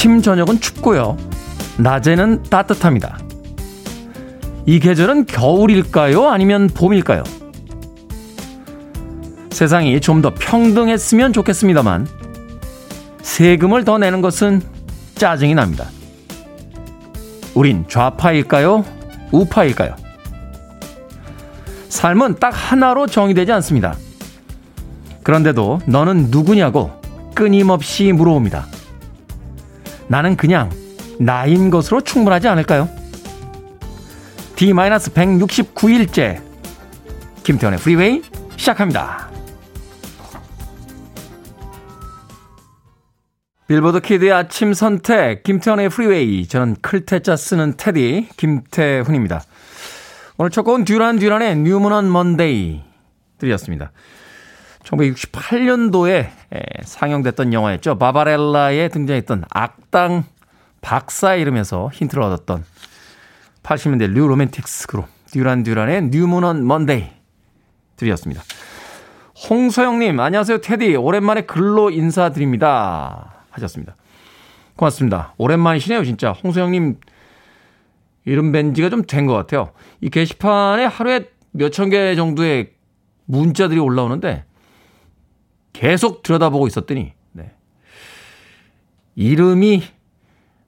아침, 저녁은 춥고요. 낮에는 따뜻합니다. 이 계절은 겨울일까요? 아니면 봄일까요? 세상이 좀 더 평등했으면 좋겠습니다만, 세금을 더 내는 것은 짜증이 납니다. 우린 좌파일까요? 우파일까요? 삶은 딱 하나로 정의되지 않습니다. 그런데도 너는 누구냐고 끊임없이 물어옵니다. 나는 그냥 나인 것으로 충분하지 않을까요? D-169일째 김태훈의 Freeway 시작합니다. 빌보드 Kid의 아침 선택 김태훈의 Freeway 저는 클 태 자 쓰는 테디 김태훈입니다. 오늘 첫 곡은 Duran Duran의 New Moon on Monday 들려드렸습니다. 1968년도에 상영됐던 영화였죠. 바바렐라에 등장했던 악당 박사 이름에서 힌트를 얻었던 80년대 New Romantics 그룹 Duran Duran의 New Moon on Monday 들려드렸습니다. 홍서영님 안녕하세요 테디 오랜만에 글로 인사드립니다. 하셨습니다. 고맙습니다. 오랜만이시네요, 진짜. 홍소영님 이름 뵌 지가 좀 된 것 같아요. 이 게시판에 하루에 몇 천 개 정도의 문자들이 올라오는데 계속 들여다보고 있었더니, 네. 이름이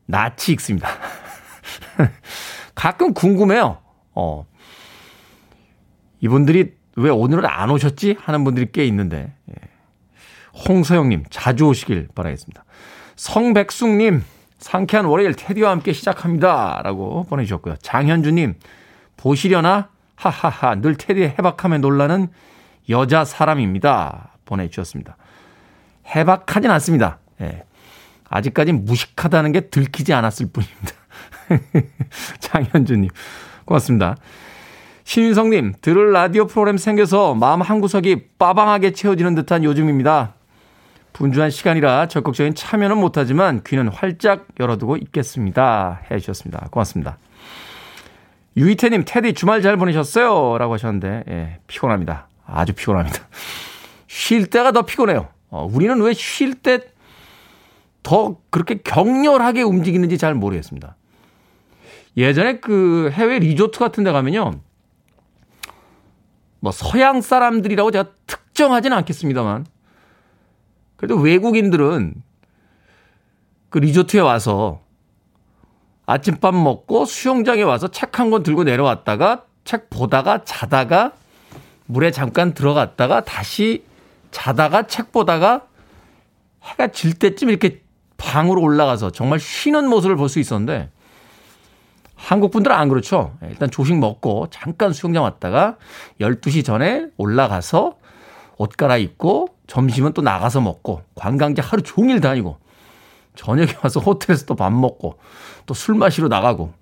낯이 익습니다. 가끔 궁금해요. 어. 이분들이 왜 오늘은 안 오셨지? 하는 분들이 꽤 있는데. 예. 홍서영님, 자주 오시길 바라겠습니다. 성백숙님, 상쾌한 월요일 테디와 함께 시작합니다. 라고 보내주셨고요. 장현주님, 보시려나? 하하하, 늘 테디의 해박함에 놀라는 여자 사람입니다. 보내주셨습니다. 해박하진 않습니다. 예. 아직까지 무식하다는 게 들키지 않았을 뿐입니다. 장현주님, 고맙습니다. 신윤성님, 들을 라디오 프로그램 생겨서 마음 한구석이 빠방하게 채워지는 듯한 요즘입니다. 분주한 시간이라 적극적인 참여는 못하지만 귀는 활짝 열어두고 있겠습니다. 해 주셨습니다. 고맙습니다. 유이태님, 테디 주말 잘 보내셨어요? 라고 하셨는데, 예, 피곤합니다. 아주 피곤합니다. 쉴 때가 더 피곤해요. 어, 우리는 왜 쉴 때 더 그렇게 격렬하게 움직이는지 잘 모르겠습니다. 예전에 그 해외 리조트 같은 데 가면요. 뭐 서양 사람들이라고 제가 특정하지는 않겠습니다만 그래도 외국인들은 그 리조트에 와서 아침밥 먹고 수영장에 와서 책 한 권 들고 내려왔다가 책 보다가 자다가 물에 잠깐 들어갔다가 다시 자다가 책 보다가 해가 질 때쯤 이렇게 방으로 올라가서 정말 쉬는 모습을 볼 수 있었는데 한국 분들은 안 그렇죠. 일단 조식 먹고 잠깐 수영장 왔다가 12시 전에 올라가서 옷 갈아입고 점심은 또 나가서 먹고 관광지 하루 종일 다니고 저녁에 와서 호텔에서 또 밥 먹고 또 술 마시러 나가고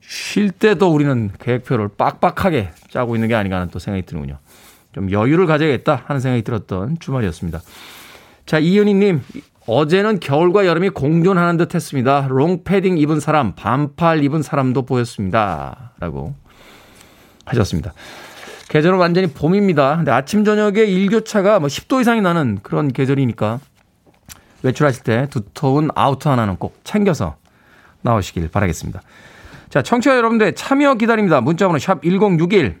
쉴 때도 우리는 계획표를 빡빡하게 짜고 있는 게 아닌가 하는 또 생각이 드는군요. 좀 여유를 가져야겠다 하는 생각이 들었던 주말이었습니다. 자, 이은희님, 어제는 겨울과 여름이 공존하는 듯 했습니다. 롱패딩 입은 사람, 반팔 입은 사람도 보였습니다. 라고 하셨습니다. 계절은 완전히 봄입니다. 근데 아침 저녁에 일교차가 뭐 10도 이상이 나는 그런 계절이니까 외출하실 때 두터운 outer 하나는 꼭 챙겨서 나오시길 바라겠습니다. 자, 청취자 여러분들 참여 기다립니다. 문자번호 샵 1061,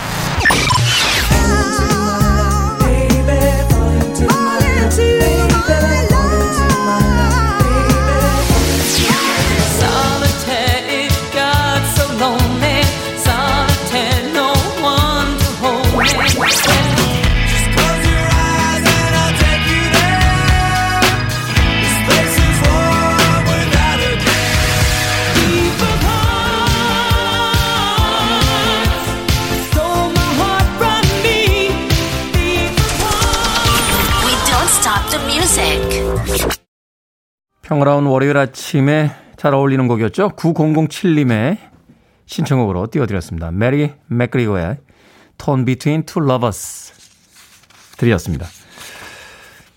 평화로운 월요일 아침에 잘 어울리는 곡이었죠. 9007님의 신청곡으로 띄워드렸습니다. 메리 맥그리고의 Torn Between Two Lovers 드렸습니다.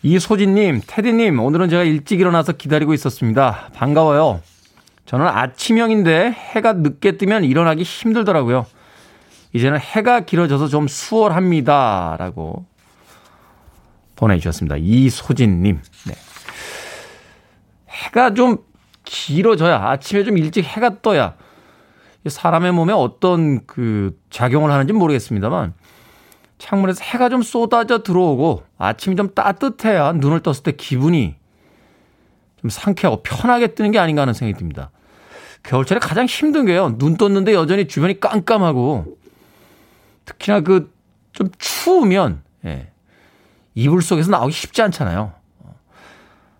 이소진님, 테디님, 오늘은 제가 일찍 일어나서 기다리고 있었습니다. 반가워요. 저는 아침형인데 해가 늦게 뜨면 일어나기 힘들더라고요. 이제는 해가 길어져서 좀 수월합니다. 라고 보내주셨습니다. 이소진님. 네. 해가 좀 길어져야, 아침에 좀 일찍 해가 떠야 사람의 몸에 어떤 그 작용을 하는지 모르겠습니다만 창문에서 해가 좀 쏟아져 들어오고 아침이 좀 따뜻해야 눈을 떴을 때 기분이 좀 상쾌하고 편하게 뜨는 게 아닌가 하는 생각이 듭니다. 겨울철에 가장 힘든 게요. 눈 떴는데 여전히 주변이 깜깜하고 특히나 그 좀 추우면 예, 이불 속에서 나오기 쉽지 않잖아요.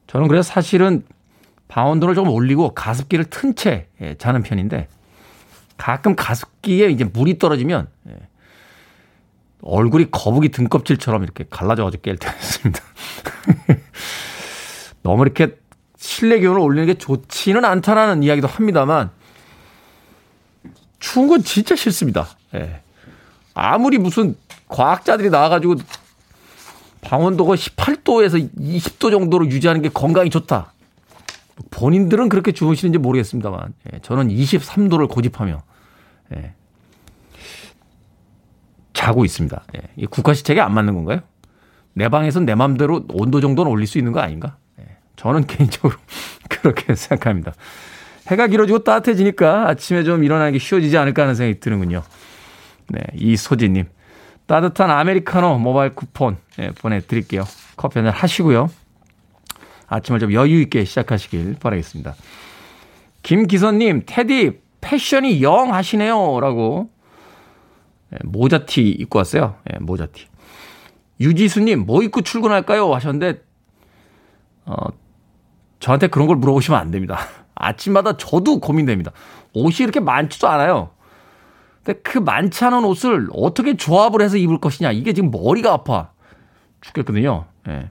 저는 그래서 사실은 방온도를 좀 올리고 가습기를 튼채 예, 자는 편인데 가끔 가습기에 이제 물이 떨어지면 예, 얼굴이 거북이 등껍질처럼 이렇게 갈라져가지고 깰 때가 있습니다. 너무 이렇게 실내 기온을 올리는 게 좋지는 않다라는 이야기도 합니다만 추운 건 진짜 싫습니다. 예. 아무리 무슨 과학자들이 나와가지고 방온도가 18도에서 20도 정도로 유지하는 게 건강이 좋다. 본인들은 그렇게 주무시는지 모르겠습니다만 예, 저는 23도를 고집하며 예, 자고 있습니다. 예, 이 국가 시책에 안 맞는 건가요? 내 방에서 내 맘대로 온도 정도는 올릴 수 있는 거 아닌가? 예, 저는 개인적으로 그렇게 생각합니다. 해가 길어지고 따뜻해지니까 아침에 좀 일어나는 게 쉬워지지 않을까 하는 생각이 드는군요. 네, 이소진님. 따뜻한 아메리카노 모바일 쿠폰 예, 보내드릴게요. 커피 한잔 하시고요. 아침을 좀 여유 있게 시작하시길 바라겠습니다. 김기선님, 테디 패션이 영 하시네요. 라고 예, 모자티 입고 왔어요. 예, 모자티. 유지수님, 뭐 입고 출근할까요? 하셨는데, 어, 저한테 그런 걸 물어보시면 안 됩니다. 아침마다 저도 고민됩니다. 옷이 이렇게 많지도 않아요. 근데 그 많지 않은 옷을 어떻게 조합을 해서 입을 것이냐. 이게 지금 머리가 아파 죽겠거든요. 예.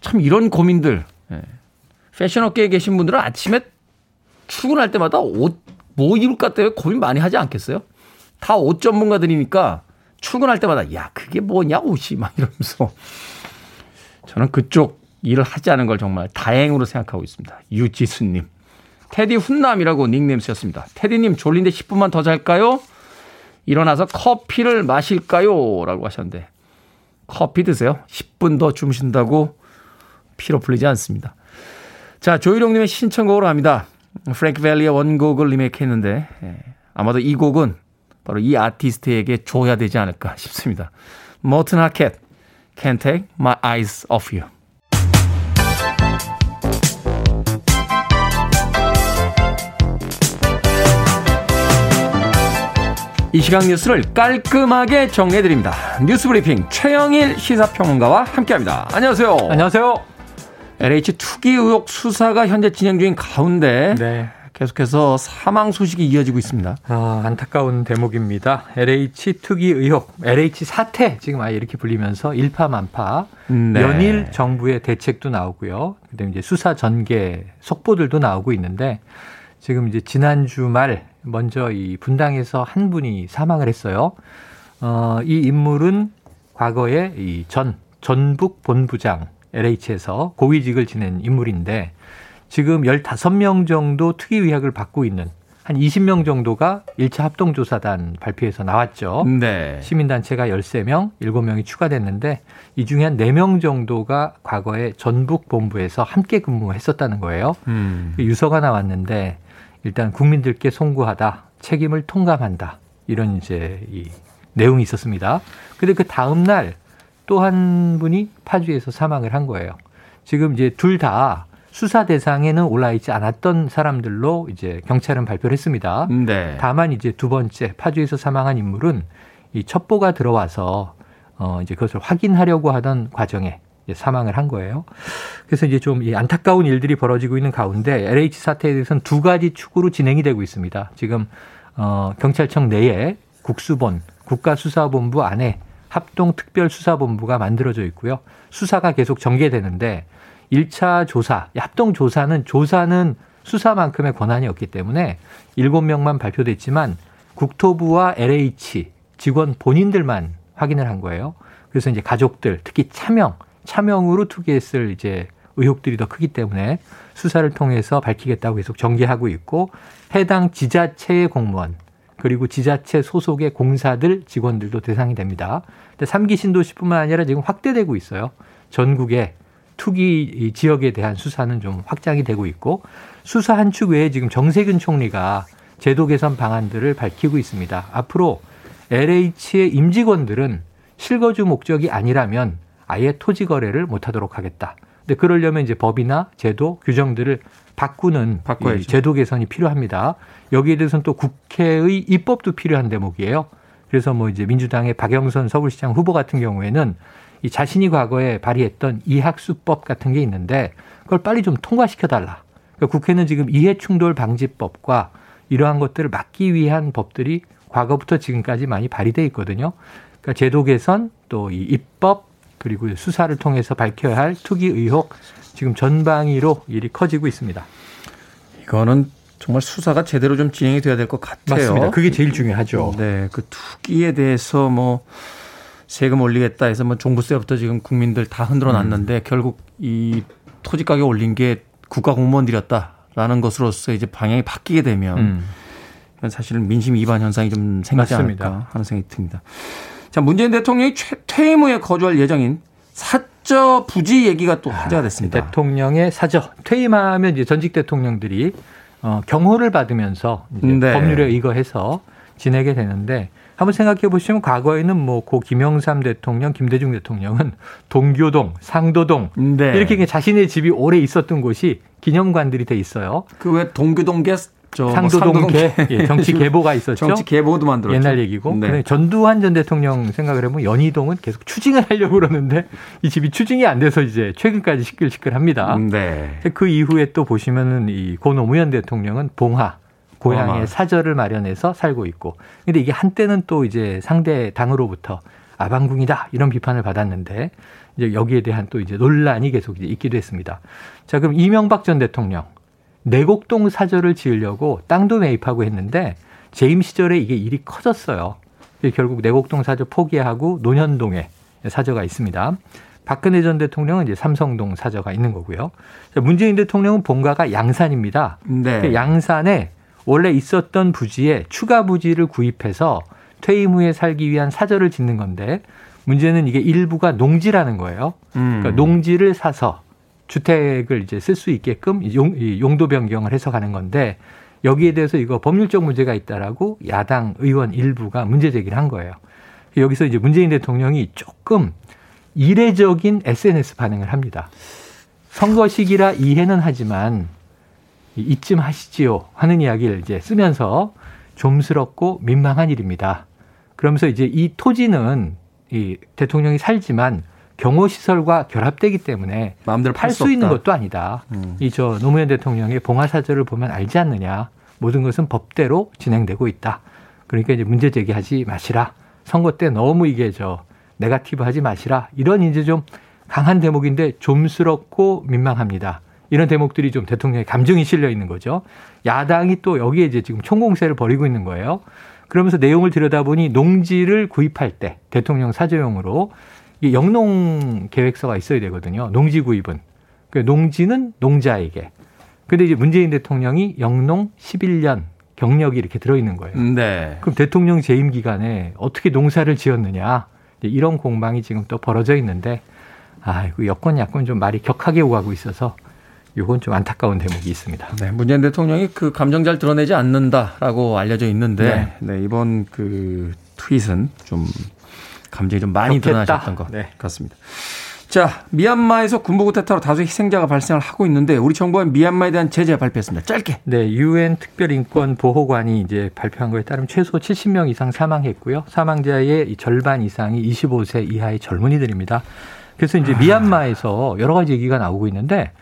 참 이런 고민들. 예. 패션업계에 계신 분들은 아침에 출근할 때마다 옷 뭐 입을까 때문에 고민 많이 하지 않겠어요? 다 옷 전문가들이니까 출근할 때마다 야 그게 뭐냐 옷이 막 이러면서 저는 그쪽 일을 하지 않은 걸 정말 다행으로 생각하고 있습니다. 유지수님. 테디 훈남이라고 닉네임 쓰셨습니다. 테디님 졸린데 10분만 더 잘까요? 일어나서 커피를 마실까요? 라고 하셨는데 커피 드세요. 10분 더 주무신다고 피로 풀리지 않습니다. 자, 조희룡님의 신청곡으로 합니다. 프랭크 벨리의 원곡을 리메이크했는데 예, 아마도 이 곡은 바로 이 아티스트에게 줘야 되지 않을까 싶습니다. 모튼 하켓, Can't Take My Eyes Off You. 이 시각 뉴스를 깔끔하게 정리해드립니다. 뉴스 브리핑 최영일 시사평론가와 함께합니다. 안녕하세요. 안녕하세요. LH 투기 의혹 수사가 현재 진행 중인 가운데 네. 계속해서 사망 소식이 이어지고 있습니다. 아, 안타까운 대목입니다. LH 투기 의혹, LH 사태 지금 아예 이렇게 불리면서 일파만파 네. 연일 정부의 대책도 나오고요. 그다음에 이제 수사 전개 속보들도 나오고 있는데 지금 이제 지난 주말 먼저 이 분당에서 한 분이 사망을 했어요. 어, 이 인물은 과거에 이 전 전북 본부장 LH에서 고위직을 지낸 인물인데 지금 15명 정도 특이 의학을 받고 있는 한 20명 정도가 1차 합동조사단 발표에서 나왔죠. 네. 시민단체가 13명, 7명이 추가됐는데 이 중에 한 4명 정도가 과거에 전북 본부에서 함께 근무했었다는 거예요. 음. 유서가 나왔는데 일단 국민들께 송구하다, 책임을 통감한다. 이런 이제 이 내용이 있었습니다. 근데 그 다음 날 또 한 분이 파주에서 사망을 한 거예요. 지금 이제 둘 다 수사 대상에는 올라 있지 않았던 사람들로 이제 경찰은 발표를 했습니다. 네. 다만 이제 두 번째 파주에서 사망한 인물은 이 첩보가 들어와서 어 이제 그것을 확인하려고 하던 과정에 사망을 한 거예요. 그래서 이제 좀 안타까운 일들이 벌어지고 있는 가운데 LH 사태에 대해서는 두 가지 축으로 진행이 되고 있습니다. 지금 어 경찰청 내에 국수본 국가수사본부 안에 합동특별수사본부가 만들어져 있고요. 수사가 계속 전개되는데 1차 조사, 합동조사는 조사는 수사만큼의 권한이 없기 때문에 7명만 발표됐지만 국토부와 LH 직원 본인들만 확인을 한 거예요. 그래서 이제 가족들, 특히 차명, 차명으로 투기했을 이제 의혹들이 더 크기 때문에 수사를 통해서 밝히겠다고 계속 전개하고 있고 해당 지자체의 공무원 그리고 지자체 소속의 공사들 직원들도 대상이 됩니다. 근데 3기 신도시뿐만 아니라 지금 확대되고 있어요. 전국에 투기 지역에 대한 수사는 좀 확장이 되고 있고 수사 한 축 외에 지금 정세균 총리가 제도 개선 방안들을 밝히고 있습니다. 앞으로 LH의 임직원들은 실거주 목적이 아니라면 아예 토지 거래를 못하도록 하겠다. 근데 그러려면 이제 법이나 제도 규정들을 바꾸는 제도 개선이 필요합니다. 여기에 대해서는 또 국회의 입법도 필요한 대목이에요. 그래서 뭐 이제 민주당의 박영선 서울시장 후보 같은 경우에는 이 자신이 과거에 발의했던 이학수법 같은 게 있는데 그걸 빨리 좀 통과시켜 달라. 그러니까 국회는 지금 이해충돌 방지법과 이러한 것들을 막기 위한 법들이 과거부터 지금까지 많이 발의돼 있거든요. 그러니까 제도 개선 또 이 입법 그리고 수사를 통해서 밝혀야 할 투기 의혹 지금 전방위로 일이 커지고 있습니다. 이거는 정말 수사가 제대로 좀 진행이 돼야 될 것 같아요. 맞습니다. 그게 제일 중요하죠. 네, 그 투기에 대해서 뭐 세금 올리겠다 해서 뭐 종부세부터 지금 국민들 다 흔들어 놨는데 음. 결국 이 토지 가격 올린 게 국가 공무원들이었다라는 것으로서 이제 방향이 바뀌게 되면 음. 사실은 민심 위반 현상이 좀 생기지 맞습니다. 않을까 하는 생각이 듭니다. 자, 문재인 대통령이 퇴임 후에 거주할 예정인 사저 부지 얘기가 또 화제가 됐습니다. 대통령의 사저 퇴임하면 이제 전직 대통령들이 어, 경호를 받으면서 이제 네. 법률에 의거해서 지내게 되는데 한번 생각해 보시면 과거에는 뭐 고 김영삼 대통령, 김대중 대통령은 동교동, 상도동 네. 이렇게 자신의 집이 오래 있었던 곳이 기념관들이 돼 있어요. 그 왜 동교동 게 상도동계 예, 정치 계보가 있었죠. 정치 계보도 만들었죠. 옛날 얘기고. 네. 전두환 전 대통령 생각을 해보면 연희동은 계속 추징을 하려고 그러는데 이 집이 추징이 안 돼서 이제 최근까지 시끌시끌합니다. 네. 그 이후에 또 보시면은 이 고 노무현 대통령은 봉하 고향에 사절을 마련해서 살고 있고. 근데 이게 한때는 또 이제 상대 당으로부터 아방궁이다 이런 비판을 받았는데 이제 여기에 대한 또 이제 논란이 계속 이제 있기도 했습니다. 자, 그럼 이명박 전 대통령 내곡동 사저를 지으려고 땅도 매입하고 했는데 재임 시절에 이게 일이 커졌어요. 결국 내곡동 사저 포기하고 논현동에 사저가 있습니다. 박근혜 전 대통령은 이제 삼성동 사저가 있는 거고요. 문재인 대통령은 본가가 양산입니다. 네. 그 양산에 원래 있었던 부지에 추가 부지를 구입해서 퇴임 후에 살기 위한 사저를 짓는 건데 문제는 이게 일부가 농지라는 거예요. 음. 그러니까 농지를 사서 주택을 이제 쓸 수 있게끔 용, 용도 변경을 해서 가는 건데 여기에 대해서 이거 법률적 문제가 있다라고 야당 의원 일부가 문제 제기를 한 거예요. 여기서 이제 문재인 대통령이 조금 이례적인 SNS 반응을 합니다. 선거 시기라 이해는 하지만 이쯤 하시지요 하는 이야기를 이제 쓰면서 좀스럽고 민망한 일입니다. 그러면서 이제 이 토지는 이 대통령이 살지만 경호 시설과 결합되기 때문에 마음대로 팔수 있는 것도 아니다. 음. 이저 노무현 대통령의 봉화 사절을 보면 알지 않느냐. 모든 것은 법대로 진행되고 있다. 그러니까 이제 문제 제기하지 마시라. 선거 때 너무 이게 저 네가티브 하지 마시라. 이런 이제 좀 강한 대목인데 좀스럽고 민망합니다. 이런 대목들이 좀 대통령의 감정이 실려 있는 거죠. 야당이 또 여기에 이제 지금 총공세를 벌이고 있는 거예요. 그러면서 내용을 들여다보니 농지를 구입할 때 대통령 사저용으로 영농 계획서가 있어야 되거든요. 농지 구입은. 그 농지는 농자에게. 근데 이제 문재인 대통령이 영농 11년 경력이 이렇게 들어있는 거예요. 네. 그럼 대통령 재임 기간에 어떻게 농사를 지었느냐. 이런 공방이 지금 또 벌어져 있는데, 아, 이거 여권, 야권 좀 말이 격하게 오가고 있어서 이건 좀 안타까운 대목이 있습니다. 네, 문재인 대통령이 그 감정 잘 드러내지 않는다라고 알려져 있는데, 네, 네 이번 그 트윗은 좀 감정이 좀 많이 좋겠다. 드러나셨던 것 네. 같습니다. 자, 미얀마에서 군부 구태타로 다수 희생자가 발생을 하고 있는데 우리 정부는 미얀마에 대한 제재 발표했습니다. 짧게. 네, 유엔 특별인권보호관이 이제 발표한 거에 따르면 최소 70명 이상 사망했고요. 사망자의 절반 이상이 25세 이하의 젊은이들입니다. 그래서 이제 미얀마에서 여러 가지 얘기가 나오고 있는데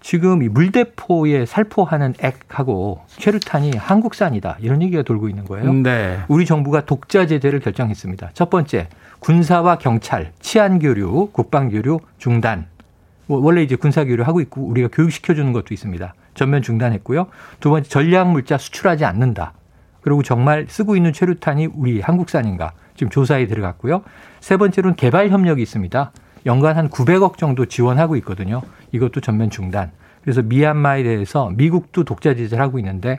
지금 이 물대포에 살포하는 액하고 최루탄이 한국산이다 이런 얘기가 돌고 있는 거예요. 네. 우리 정부가 독자 제재를 결정했습니다. 첫 번째 군사와 경찰, 치안 교류, 국방 교류 중단. 뭐 원래 이제 군사 교류 하고 있고 우리가 교육시켜 주는 것도 있습니다. 전면 중단했고요. 두 번째 전략 물자 수출하지 않는다. 그리고 정말 쓰고 있는 최루탄이 우리 한국산인가 지금 조사에 들어갔고요. 세 번째로는 개발 협력이 있습니다. 연간 한 900억 정도 지원하고 있거든요. 이것도 전면 중단. 그래서 미얀마에 대해서 미국도 독자 제재를 하고 있는데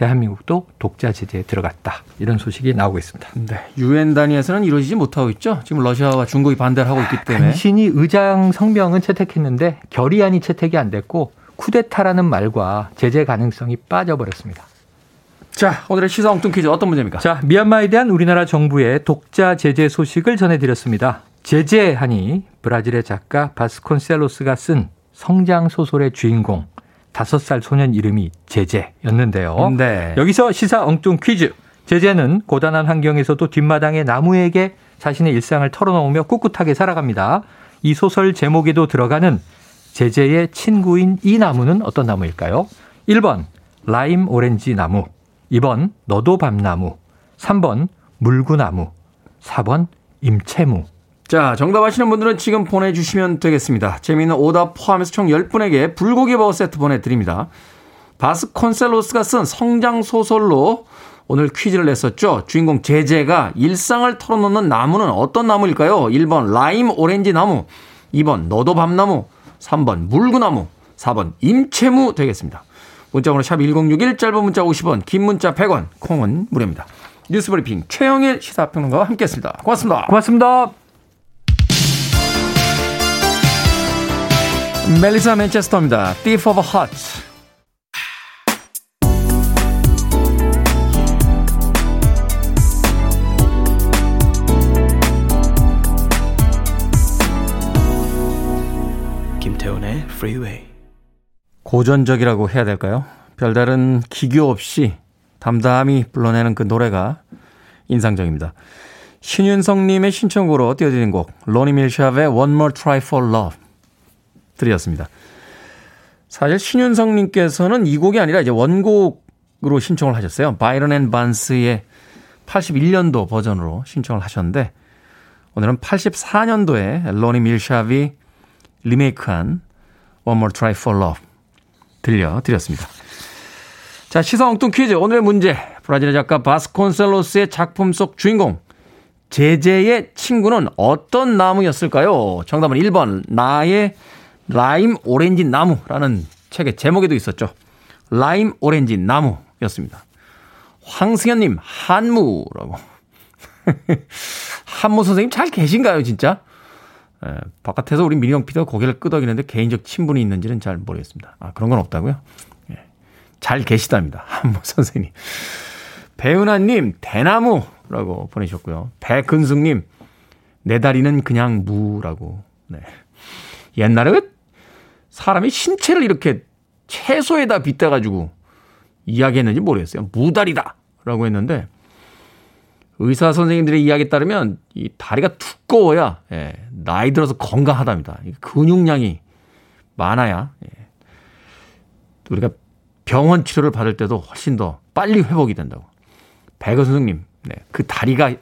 대한민국도 독자 제재에 들어갔다. 이런 소식이 나오고 있습니다. 네. 유엔 단위에서는 이루어지지 못하고 있죠. 지금 러시아와 중국이 반대를 하고 있기 때문에. 간신히 의장 성명은 채택했는데 결의안이 채택이 안 됐고 쿠데타라는 말과 제재 가능성이 빠져버렸습니다. 자, 오늘의 시사 엉뚱 퀴즈 어떤 문제입니까? 자, 미얀마에 대한 우리나라 정부의 독자 제재 소식을 전해드렸습니다. 제재하니 브라질의 작가 바스콘셀로스가 쓴 성장 소설의 주인공 다섯 살 소년 이름이 제재였는데요. 네. 여기서 시사 엉뚱 퀴즈. 제재는 고단한 환경에서도 뒷마당의 나무에게 자신의 일상을 털어놓으며 꿋꿋하게 살아갑니다. 이 소설 제목에도 들어가는 제재의 친구인 이 나무는 어떤 나무일까요? 1번 라임 오렌지 나무, 2번 너도 밤나무, 3번 물구나무, 4번 임채무. 자, 정답 아시는 분들은 지금 보내주시면 되겠습니다. 재미있는 오답 포함해서 총 10분에게 불고기 버거 세트 보내드립니다. 바스 콘셀로스가 쓴 성장소설로 오늘 퀴즈를 냈었죠. 주인공 제제가 일상을 털어놓는 나무는 어떤 나무일까요? 1번 라임 오렌지 나무, 2번 너도 밤나무, 3번 물구나무, 4번 임채무 되겠습니다. 문자번호 샵 1061, 짧은 문자 50원, 긴 문자 100원, 콩은 무료입니다. 뉴스브리핑 최영일 시사평론가와 함께했습니다. 고맙습니다. 고맙습니다. 멜리사 맨체스터입니다. Thief of Hearts. 김태훈의 Freeway. 고전적이라고 해야 될까요? 별다른 기교 없이 담담히 불러내는 그 노래가 인상적입니다. 신윤성님의 신청곡으로 띄워드린 곡, 로니 밀샵의 One More Try for Love. 드렸습니다. 사실 신윤성 님께서는 이 곡이 아니라 이제 원곡으로 신청을 하셨어요. Byrne and Barnes의 81년도 버전으로 신청을 하셨는데 오늘은 84년도에 로니 밀샙이 리메이크한 One More Try for Love 들려드렸습니다. 자, 시사 엉뚱 퀴즈. 오늘의 문제. 브라질의 작가 바스콘셀로스의 작품 속 주인공. 제제의 친구는 어떤 나무였을까요? 정답은 1번. 나의 라임 오렌지 나무라는 책의 제목에도 있었죠. 라임 오렌지 나무였습니다. 황승현님, 한무라고. 한무 선생님 잘 계신가요, 진짜? 에, 바깥에서 우리 민영 피디가 고개를 끄덕이는데 개인적 친분이 있는지는 잘 모르겠습니다. 아, 그런 건 없다고요? 예, 잘 계시답니다. 한무 선생님. 배은하님, 대나무라고 보내셨고요. 배근숙님, 내 다리는 그냥 무라고. 네. 옛날에 사람이 신체를 이렇게 채소에다 빗대가지고 이야기했는지 모르겠어요. 무다리다! 라고 했는데, 의사 선생님들의 이야기에 따르면 이 다리가 두꺼워야, 예, 나이 들어서 건강하답니다. 근육량이 많아야, 예, 우리가 병원 치료를 받을 때도 훨씬 더 빨리 회복이 된다고. 백여 선생님, 네, 그 다리가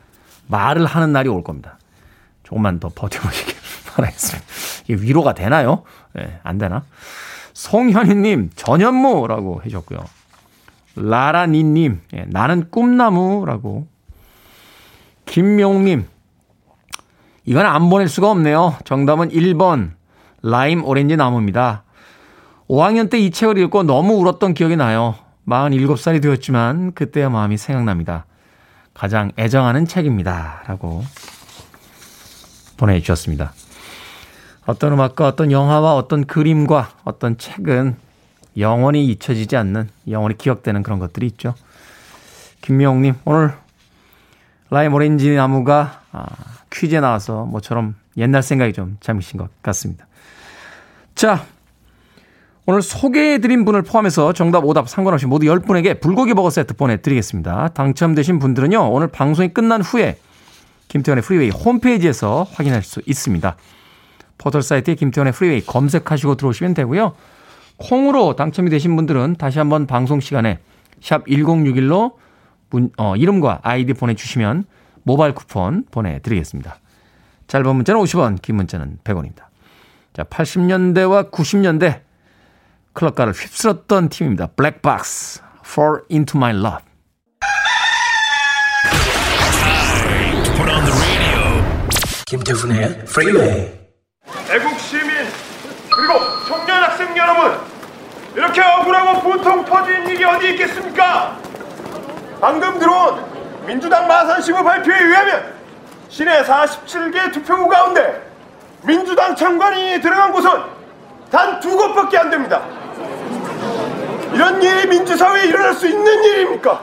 말을 하는 날이 올 겁니다. 조금만 더 버텨보시길 바라겠습니다. 이게 위로가 되나요? 네, 안 되나? 송현희님, 전현무라고 해줬고요. 라라니님, 예, 나는 꿈나무라고. 김명웅님, 이건 안 보낼 수가 없네요. 정답은 1번, 라임 오렌지 나무입니다. 5학년 때 이 책을 읽고 너무 울었던 기억이 나요. 47살이 되었지만 그때의 마음이 생각납니다. 가장 애정하는 책입니다. 라고 보내주셨습니다. 어떤 음악과 어떤 영화와 어떤 그림과 어떤 책은 영원히 잊혀지지 않는, 영원히 기억되는 그런 것들이 있죠. 김명웅님, 오늘 라임 오렌지 나무가 아, 퀴즈에 나와서 뭐처럼 옛날 생각이 좀 잠기신 것 같습니다. 자, 오늘 소개해드린 분을 포함해서 정답, 오답 상관없이 모두 10분에게 불고기 버거 세트 보내드리겠습니다. 당첨되신 분들은요, 오늘 방송이 끝난 후에 김태훈의 Freeway 홈페이지에서 확인할 수 있습니다. 포털 사이트에 김태훈의 Freeway 검색하시고 들어오시면 되고요. 콩으로 당첨이 되신 분들은 다시 한번 방송 시간에 샵 1061로 문, 어, 이름과 아이디 보내주시면 모바일 쿠폰 보내드리겠습니다. 짧은 문자는 50원, 긴 문자는 100원입니다. 자, 80년대와 90년대 클럽가를 휩쓸었던 팀입니다. Black Box, Fall Into My Love. 김태훈의 Freeway 애국 시민 그리고 청년 학생 여러분 이렇게 억울하고 분통 터진 일이 어디 있겠습니까? 방금 들어온 민주당 마산시무 발표에 의하면 시내 47개 투표구 가운데 민주당 참관인이 들어간 곳은 단 두 곳밖에 안 됩니다. 이런 일이 민주사회에 일어날 수 있는 일입니까?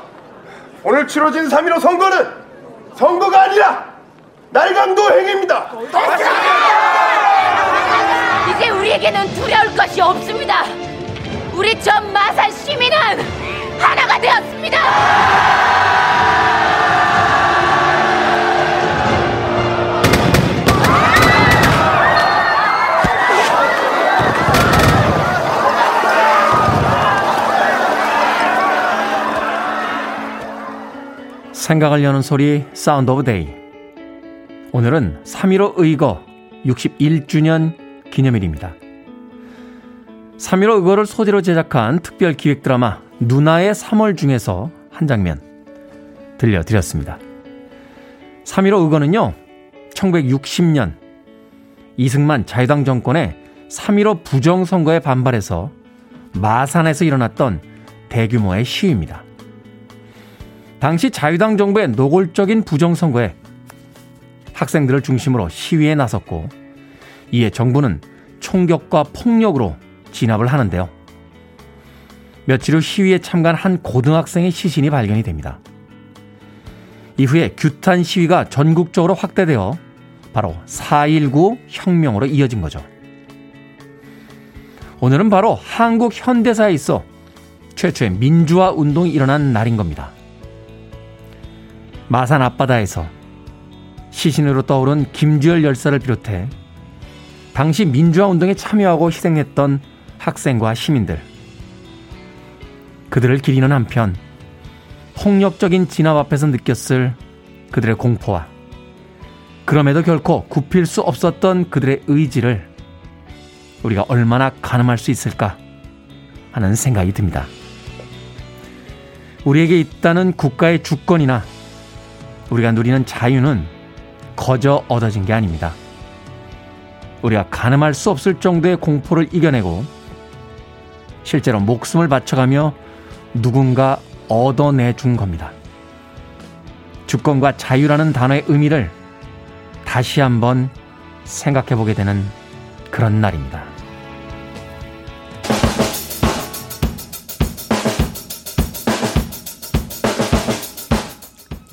오늘 치러진 3.15 선거는 선거가 아니라 날강도 행위입니다. 이제 우리에게는 두려울 것이 없습니다. 우리 전 마산 시민은 하나가 되었습니다. 생각을 여는 소리 사운드 오브 데이 오늘은 3.15 의거 61주년 기념일입니다. 3.15 의거를 소재로 제작한 특별 기획 드라마 누나의 3월 중에서 한 장면 들려드렸습니다. 3.15 의거는요 1960년 이승만 자유당 정권의 3.15 부정선거에 반발해서 마산에서 일어났던 대규모의 시위입니다. 당시 자유당 정부의 노골적인 부정선거에 학생들을 중심으로 시위에 나섰고 이에 정부는 총격과 폭력으로 진압을 하는데요. 며칠 후 시위에 참가한 한 고등학생의 시신이 발견이 됩니다. 이후에 규탄 시위가 전국적으로 확대되어 바로 4.19 혁명으로 이어진 거죠. 오늘은 바로 한국 현대사에 있어 최초의 민주화 운동이 일어난 날인 겁니다. 마산 앞바다에서 시신으로 떠오른 김주열 열사를 비롯해 당시 민주화 운동에 참여하고 희생했던 학생과 시민들. 그들을 기리는 한편 폭력적인 진압 앞에서 느꼈을 그들의 공포와 그럼에도 결코 굽힐 수 없었던 그들의 의지를 우리가 얼마나 가늠할 수 있을까 하는 생각이 듭니다. 우리에게 있다는 국가의 주권이나 우리가 누리는 자유는 거저 얻어진 게 아닙니다. 우리가 가늠할 수 없을 정도의 공포를 이겨내고 실제로 목숨을 바쳐가며 누군가 얻어내준 겁니다. 주권과 자유라는 단어의 의미를 다시 한번 생각해 보게 되는 그런 날입니다.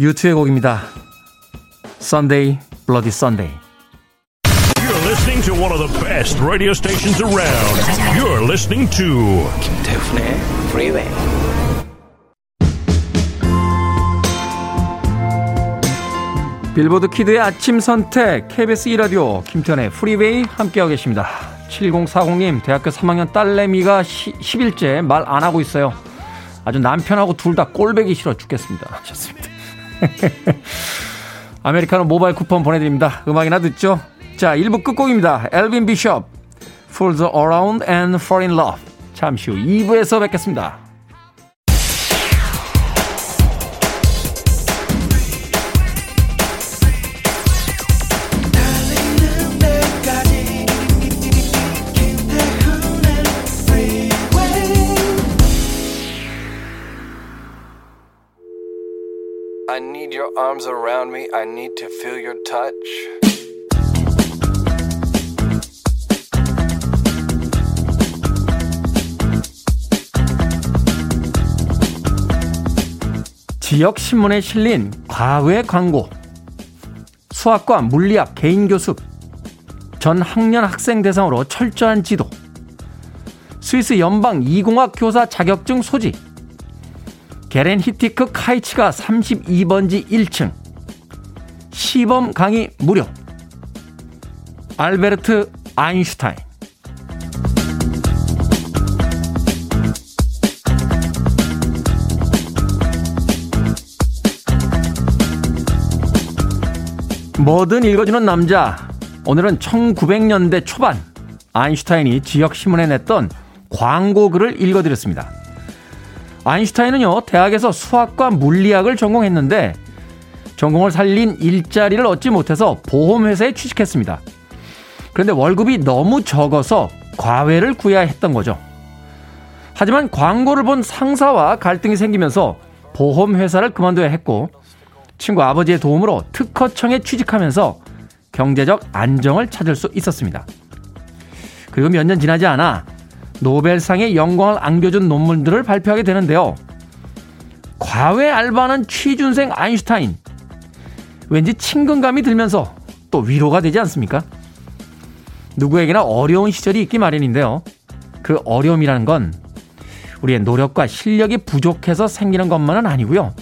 U2의 곡입니다. Sunday, Bloody Sunday. Listening to one of the best radio stations around. You're listening to 김태훈의 Freeway. 빌보드 Kid의 아침 선택 KBS 2라디오 김태훈의 Freeway 함께하고 계십니다. 7040님 대학교 3학년 딸내미가 10일째 말 안 하고 있어요. 아주 남편하고 둘 다 꼴배기 싫어 죽겠습니다. 하셨습니다. 아메리카노 모바일 쿠폰 보내드립니다. 음악이나 듣죠? 자, 1부 끝곡입니다. 엘빈 비숍, Fools Around and Fall in Love. 잠시 후 2부에서 뵙겠습니다. 지역 신문에 실린 과외 광고. 수학과 물리학 개인 교습. 전 학년 학생 대상으로 철저한 지도. 스위스 연방 이공학 교사 자격증 소지. 게렌 히티크 카이치가 32번지 1층. 시범 강의 무료. 알베르트 아인슈타인. 뭐든 읽어주는 남자. 오늘은 1900년대 초반 아인슈타인이 지역 신문에 냈던 광고 글을 읽어드렸습니다. 아인슈타인은요, 대학에서 수학과 물리학을 전공했는데 전공을 살린 일자리를 얻지 못해서 보험회사에 취직했습니다. 그런데 월급이 너무 적어서 과외를 구해야 했던 거죠. 하지만 광고를 본 상사와 갈등이 생기면서 보험회사를 그만둬야 했고 친구 아버지의 도움으로 특허청에 취직하면서 경제적 안정을 찾을 수 있었습니다. 그리고 몇 년 지나지 않아 노벨상의 영광을 안겨준 논문들을 발표하게 되는데요. 과외 알바는 취준생 아인슈타인. 왠지 친근감이 들면서 또 위로가 되지 않습니까? 누구에게나 어려운 시절이 있기 마련인데요. 그 어려움이라는 건 우리의 노력과 실력이 부족해서 생기는 것만은 아니고요.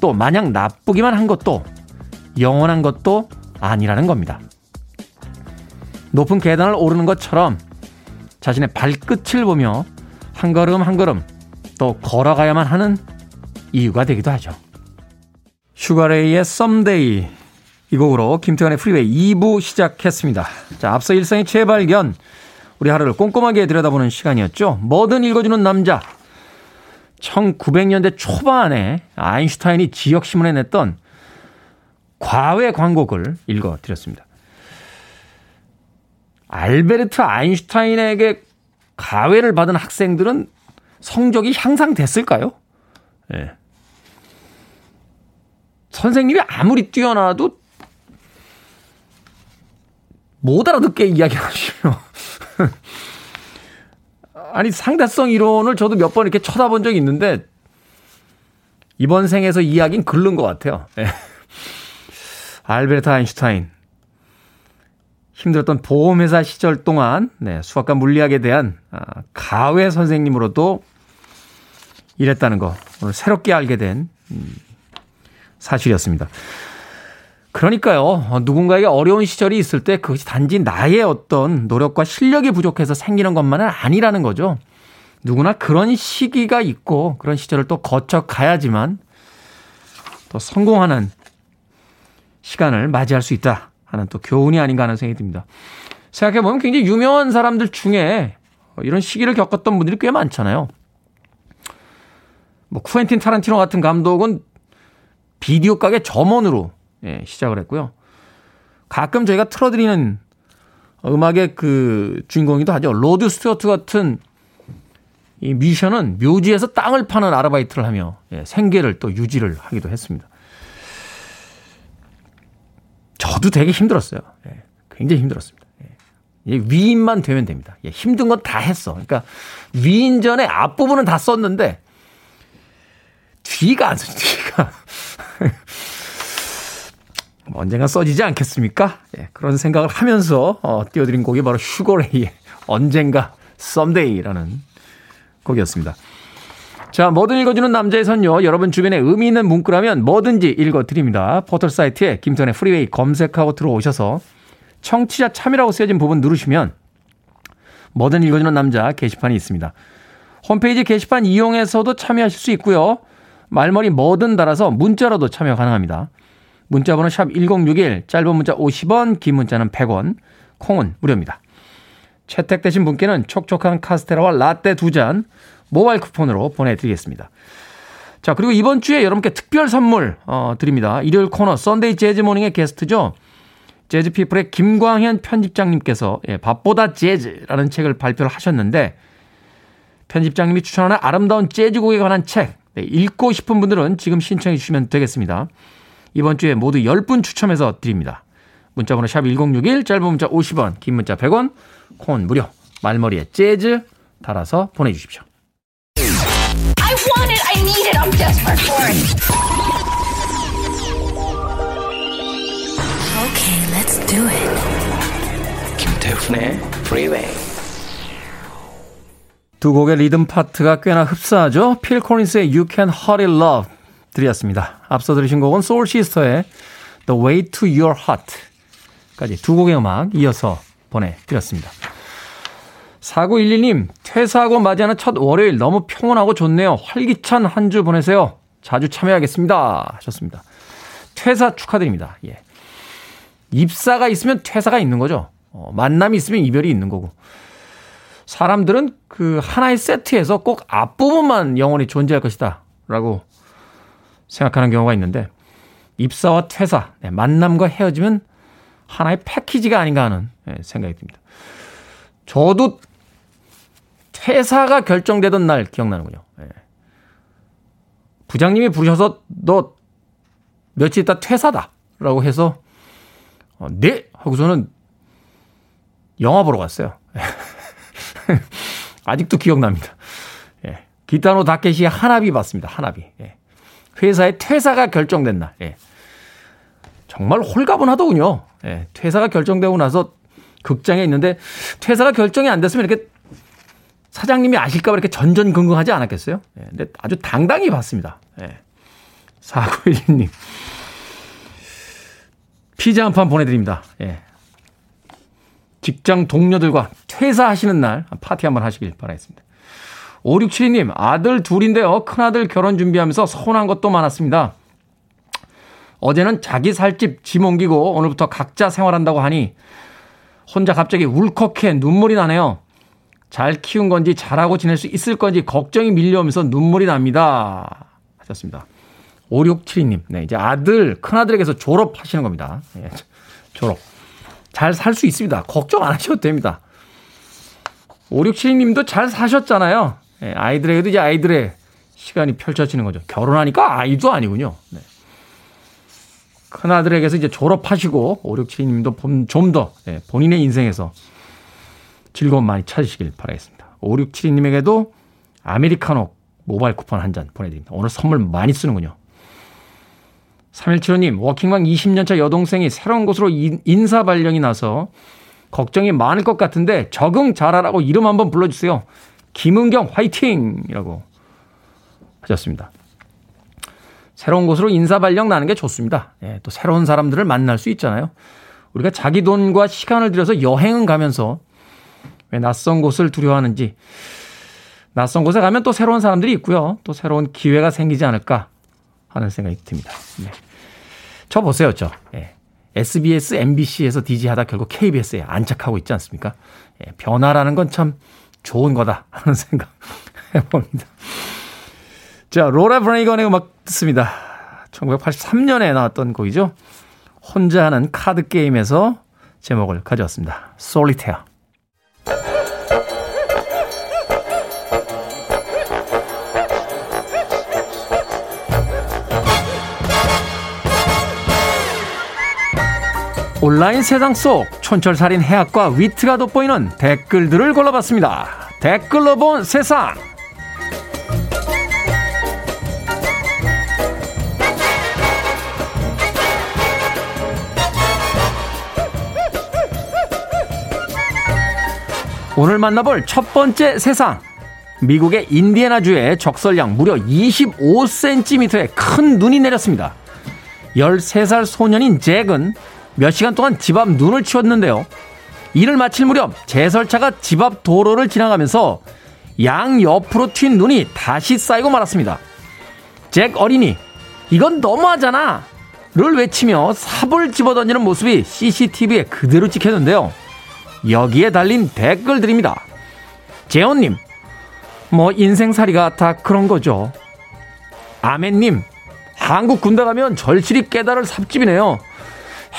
또 마냥 나쁘기만 한 것도 영원한 것도 아니라는 겁니다. 높은 계단을 오르는 것처럼 자신의 발끝을 보며 한 걸음 한 걸음 또 걸어가야만 하는 이유가 되기도 하죠. Sugar Ray의 Someday 이 곡으로 김태훈의 Freeway 2부 시작했습니다. 자, 앞서 일상의 재발견 우리 하루를 꼼꼼하게 들여다보는 시간이었죠. 뭐든 읽어주는 남자 1900년대 초반에 아인슈타인이 지역신문에 냈던 과외 광고글 읽어드렸습니다. 알베르트 아인슈타인에게 가외를 받은 학생들은 성적이 향상됐을까요? 예. 네. 선생님이 아무리 뛰어나도 못 알아듣게 이야기하시면 아니 상대성 이론을 저도 몇 번 이렇게 쳐다본 적이 있는데 이번 생에서 이야기는 글른 것 같아요. 네. 알베르트 아인슈타인 힘들었던 보험회사 시절 동안 네, 수학과 물리학에 대한 아, 가외 선생님으로도 일했다는 거 오늘 새롭게 알게 된 음, 사실이었습니다. 그러니까요, 어, 누군가에게 어려운 시절이 있을 때 그것이 단지 나의 어떤 노력과 실력이 부족해서 생기는 것만은 아니라는 거죠. 누구나 그런 시기가 있고 그런 시절을 또 거쳐 가야지만 또 성공하는 시간을 맞이할 수 있다 하는 또 교훈이 아닌가 하는 생각이 듭니다. 생각해보면 굉장히 유명한 사람들 중에 이런 시기를 겪었던 분들이 꽤 많잖아요. 뭐 쿠엔틴 타란티노 같은 감독은 비디오 가게 점원으로 예, 시작을 했고요. 가끔 저희가 틀어드리는 음악의 그 주인공이기도 하죠. 로드 스튜어트 같은 이 뮤지션은 묘지에서 땅을 파는 아르바이트를 하며 예, 생계를 또 유지를 하기도 했습니다. 저도 되게 힘들었어요. 예, 굉장히 힘들었습니다. 예, 위인만 되면 됩니다. 예, 힘든 건 다 했어. 그러니까 위인 전에 앞부분은 다 썼는데 뒤가 안 써, 뒤가. 언젠가 써지지 않겠습니까? 예, 그런 생각을 하면서 어, 띄워드린 곡이 바로 슈거레이의 언젠가 Someday라는 곡이었습니다. 자, 뭐든 읽어주는 남자의 선요. 여러분 주변에 의미 있는 문구라면 뭐든지 읽어드립니다. 포털 사이트에 김태훈의 프리웨이 검색하고 들어오셔서 청취자 참여라고 쓰여진 부분 누르시면 뭐든 읽어주는 남자 게시판이 있습니다. 홈페이지 게시판 이용해서도 참여하실 수 있고요. 말머리 뭐든 달아서 문자로도 참여 가능합니다. 문자번호 샵 1061, 짧은 문자 50원, 긴 문자는 100원, 콩은 무료입니다. 채택되신 분께는 촉촉한 카스테라와 라떼 두 잔 모바일 쿠폰으로 보내드리겠습니다. 자, 그리고 이번 주에 여러분께 특별 선물 어, 드립니다. 일요일 코너 Sunday Jazz Morning의 게스트죠. 재즈 피플의 김광현 편집장님께서 예, 밥보다 재즈라는 책을 발표를 하셨는데 편집장님이 추천하는 아름다운 재즈곡에 관한 책 네, 읽고 싶은 분들은 지금 신청해 주시면 되겠습니다. 이번 주에 모두 10분 추첨해서 드립니다. 문자번호 샵 1061, 짧은 문자 50원, 긴 문자 100원, 콩은 무료. 말머리에 재즈 달아서 보내주십시오. I want it, I need it, I'm desperate for it. Okay, let's do it. 김태훈의 Freeway. 두 곡의 리듬 파트가 꽤나 흡사하죠. 필 콜린스의 You Can Hurry Love 드렸습니다. 앞서 들으신 곡은 소울 시스터의 The Way to Your Heart까지 두 곡의 음악 이어서 보내드렸습니다. 4911님, 퇴사하고 맞이하는 첫 월요일 너무 평온하고 좋네요. 활기찬 한 주 보내세요. 자주 참여하겠습니다. 하셨습니다. 퇴사 축하드립니다. 예. 입사가 있으면 퇴사가 있는 거죠. 어, 만남이 있으면 이별이 있는 거고. 사람들은 그 하나의 세트에서 꼭 앞부분만 영원히 존재할 것이다. 라고 생각하는 경우가 있는데 입사와 퇴사, 네, 만남과 헤어짐은 하나의 패키지가 아닌가 하는 예, 생각이 듭니다. 저도 퇴사가 결정되던 날 기억나는군요. 예. 부장님이 부르셔서 너 며칠 있다 퇴사다. 라고 해서 어, 네 하고서는 영화 보러 갔어요. 아직도 기억납니다. 예. 기타노 다케시의 하나비 봤습니다. 하나비. 예. 회사의 퇴사가 결정된 날. 예. 정말 홀가분하더군요. 예. 퇴사가 결정되고 나서 극장에 있는데 퇴사가 결정이 안 됐으면 이렇게 사장님이 아실까봐 이렇게 전전긍긍하지 않았겠어요? 예. 근데 아주 당당히 봤습니다. 예. 사구일님. 피자 한 판 보내드립니다. 예. 직장 동료들과 퇴사하시는 날 파티 한번 하시길 바라겠습니다. 5672님, 아들 둘인데요. 큰아들 결혼 준비하면서 서운한 것도 많았습니다. 어제는 자기 살집 짐 옮기고 오늘부터 각자 생활한다고 하니 혼자 갑자기 울컥해 눈물이 나네요. 잘 키운 건지 잘하고 지낼 수 있을 건지 걱정이 밀려오면서 눈물이 납니다. 하셨습니다. 5672님, 네, 이제 아들, 큰아들에게서 졸업하시는 겁니다. 네, 졸업. 잘 살 수 있습니다. 걱정 안 하셔도 됩니다. 5672님도 잘 사셨잖아요. 네, 아이들에게도 이제 아이들의 시간이 펼쳐지는 거죠. 결혼하니까 아이도 아니군요. 네. 큰아들에게서 이제 졸업하시고 5672님도 좀더 네, 본인의 인생에서 즐거움 많이 찾으시길 바라겠습니다. 5672님에게도 아메리카노 모바일 쿠폰 한 잔 보내드립니다. 오늘 선물 많이 쓰는군요. 3175님, 워킹맘 20년차 여동생이 새로운 곳으로 인사 발령이 나서 걱정이 많을 것 같은데 적응 잘하라고 이름 한번 불러주세요. 김은경 화이팅! 이라고 하셨습니다. 새로운 곳으로 인사 발령 나는 게 좋습니다. 예, 또 새로운 사람들을 만날 수 있잖아요. 우리가 자기 돈과 시간을 들여서 여행은 가면서 왜 낯선 곳을 두려워하는지 낯선 곳에 가면 또 새로운 사람들이 있고요. 또 새로운 기회가 생기지 않을까 하는 생각이 듭니다. 네. 저 보세요, 저. 예. SBS, MBC에서 DJ 하다 결국 KBS에 안착하고 있지 않습니까? 예. 변화라는 건 참 좋은 거다 하는 생각 해봅니다. 자, 로라 브레이건의 음악 듣습니다. 1983년에 나왔던 곡이죠. 혼자 하는 카드 게임에서 제목을 가져왔습니다. 솔리테어. 온라인 세상 속 촌철살인 해학과 위트가 돋보이는 댓글들을 골라봤습니다. 댓글로 본 세상. 오늘 만나볼 첫 번째 세상. 미국의 인디애나주에 적설량 무려 25cm의 큰 눈이 내렸습니다. 13살 소년인 잭은 몇 시간 동안 집 앞 눈을 치웠는데요. 이를 마칠 무렵 제설차가 집 앞 도로를 지나가면서 양 옆으로 튄 눈이 다시 쌓이고 말았습니다. 잭 어린이, 이건 너무하잖아! 를 외치며 삽을 집어던지는 모습이 CCTV에 그대로 찍혔는데요. 여기에 달린 댓글들입니다. 재원님, 뭐 인생살이가 다 그런 거죠. 아멘님, 한국 군대 가면 절실히 깨달을 삽집이네요.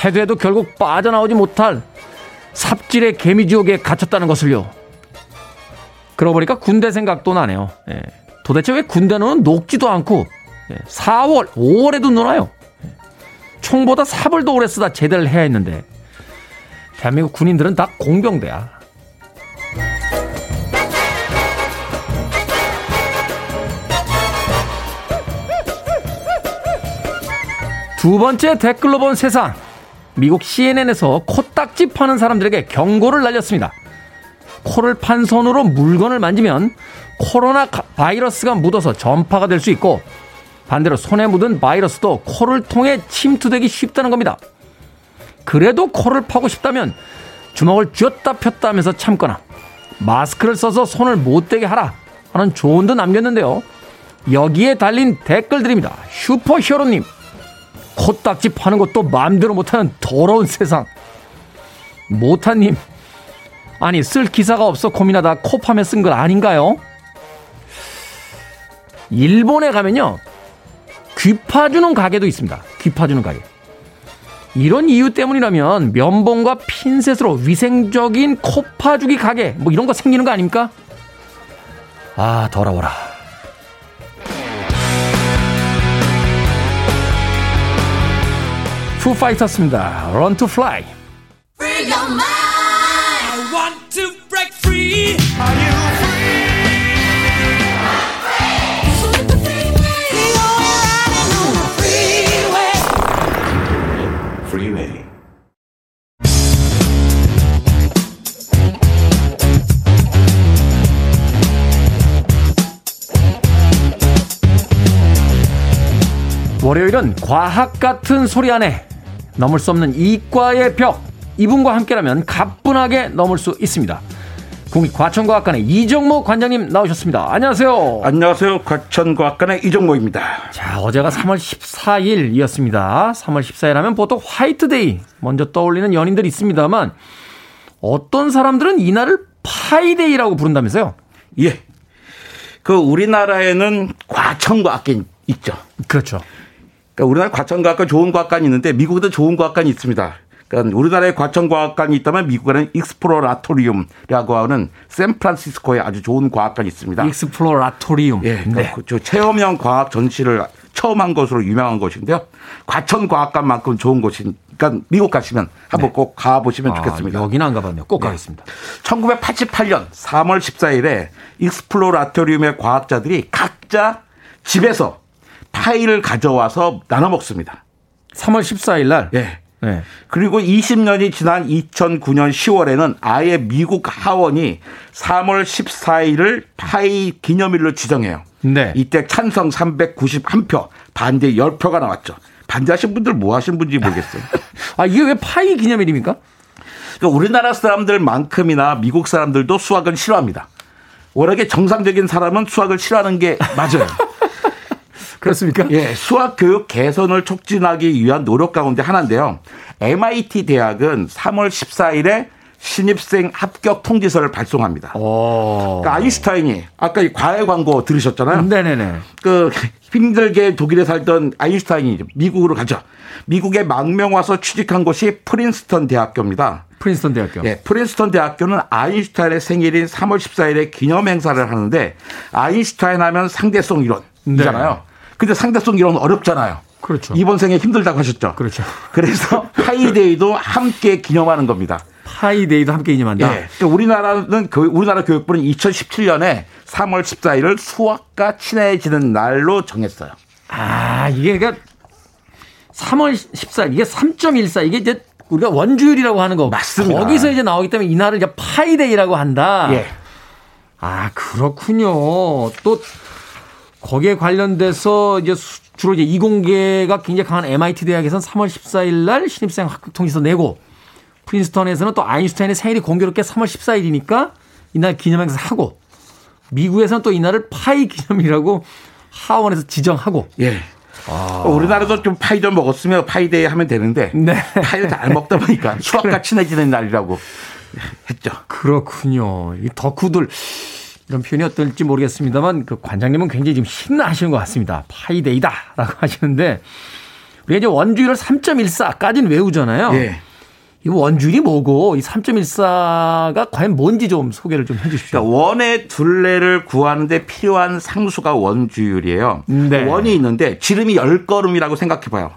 해도 해도 결국 빠져나오지 못할 삽질의 개미지옥에 갇혔다는 것을요. 그러고 보니까 군대 생각도 나네요. 예. 도대체 왜 군대는 녹지도 않고 예. 4월, 5월에도 노나요? 예. 총보다 삽을 더 오래 쓰다 제대를 해야 했는데 대한민국 군인들은 다 공병대야. 두 번째 댓글로 본 세상. 미국 CNN에서 코딱지 파는 사람들에게 경고를 날렸습니다. 코를 판 손으로 물건을 만지면 코로나 바이러스가 묻어서 전파가 될 수 있고 반대로 손에 묻은 바이러스도 코를 통해 침투되기 쉽다는 겁니다. 그래도 코를 파고 싶다면 주먹을 쥐었다 폈다 하면서 참거나 마스크를 써서 손을 못 대게 하라 하는 조언도 남겼는데요. 여기에 달린 댓글들입니다. 슈퍼히어로님. 코딱지 파는 것도 마음대로 못하는 더러운 세상. 모타님, 아니, 쓸 기사가 없어 고민하다 코 파며 쓴건 아닌가요? 일본에 가면요, 귀 파주는 가게도 있습니다. 귀 파주는 가게. 이런 이유 때문이라면 면봉과 핀셋으로 위생적인 코 파주기 가게 뭐 이런 거 생기는 거 아닙니까? 아 더러워라. 푸파이터스입니다. Run to Fly. 월요일은 과학 같은 소리 안에 넘을 수 없는 이과의 벽. 이분과 함께라면 가뿐하게 넘을 수 있습니다. 국립과천과학관의 이정모 관장님 나오셨습니다. 안녕하세요. 안녕하세요. 과천과학관의 이정모입니다. 자, 어제가 3월 14일이었습니다. 3월 14일 하면 보통 화이트데이 먼저 떠올리는 연인들이 있습니다만 어떤 사람들은 이날을 파이데이라고 부른다면서요? 예. 그 우리나라에는 과천과학관 있죠. 그렇죠. 그러니까 우리나라 과천과학관 좋은 과학관이 있는데 미국에도 좋은 과학관이 있습니다. 그러니까 우리나라에 과천과학관이 있다면 미국에는 익스플로라토리움이라고 하는 샌프란시스코에 아주 좋은 과학관이 있습니다. 익스플로라토리움. 예, 네. 그 체험형 과학 전시를 처음 한 것으로 유명한 곳인데요. 과천과학관만큼 좋은 곳이니까 그러니까 미국 가시면 한번 네. 꼭 가보시면 좋겠습니다. 아, 여기는 안 가봤네요. 꼭 네. 가겠습니다. 1988년 3월 14일에 익스플로라토리움의 과학자들이 각자 집에서 파이를 가져와서 나눠 먹습니다. 3월 14일 날? 예. 네. 그리고 20년이 지난 2009년 10월에는 아예 미국 하원이 3월 14일을 파이 기념일로 지정해요. 네. 이때 찬성 391표, 반대 10표가 나왔죠. 반대하신 분들 뭐 하신 분인지 모르겠어요. 아, 이게 왜 파이 기념일입니까? 그러니까 우리나라 사람들만큼이나 미국 사람들도 수학은 싫어합니다. 워낙에 정상적인 사람은 수학을 싫어하는 게 맞아요. 그렇습니까? 예, 수학 교육 개선을 촉진하기 위한 노력 가운데 하나인데요. MIT 대학은 3월 14일에 신입생 합격 통지서를 발송합니다. 그러니까 아인슈타인이 아까 이 과외 광고 들으셨잖아요. 네네네. 그 힘들게 독일에 살던 아인슈타인이 미국으로 가죠. 미국에 망명 와서 취직한 곳이 프린스턴 대학교입니다. 프린스턴 대학교. 예, 프린스턴 대학교는 아인슈타인의 생일인 3월 14일에 기념 행사를 하는데 아인슈타인 하면 상대성 이론이잖아요. 네. 근데 상대성 이론 어렵잖아요. 그렇죠. 이번 생에 힘들다고 하셨죠. 그렇죠. 그래서 파이데이도 함께 기념하는 겁니다. 파이데이도 함께 기념한다. 예. 그러니까 우리나라는 우리나라 교육부는 2017년에 3월 14일을 수학과 친해지는 날로 정했어요. 아 이게 그러니까 3월 14일 이게 3.14 이게 이제 우리가 원주율이라고 하는 거 맞습니다. 거기서 이제 나오기 때문에 이 날을 이제 파이데이라고 한다. 예. 아 그렇군요. 또 거기에 관련돼서 이제 주로 이제 이공계가 굉장히 강한 MIT 대학에서는 3월 14일 날 신입생 합격 통지서 내고 프린스턴에서는 또 아인슈타인의 생일이 공교롭게 3월 14일이니까 이날 기념 행사 하고 미국에서는 또 이날을 파이 기념이라고 하원에서 지정하고 예. 아. 우리나라도 좀 파이 좀 먹었으면 파이데이 하면 되는데 네. 파이를 잘 먹다 보니까 수학과 친해지는 날이라고 했죠. 그렇군요. 이 덕후들 이런 표현이 어떨지 모르겠습니다만 그 관장님은 굉장히 지금 신나하시는 것 같습니다. 파이데이다라고 하시는데 우리가 이제 원주율을 3.14까지는 외우잖아요. 예. 이 원주율이 뭐고 이 3.14가 과연 뭔지 좀 소개를 좀 해주십시오. 그러니까 원의 둘레를 구하는데 필요한 상수가 원주율이에요. 네. 원이 있는데 지름이 10걸음이라고 생각해봐요.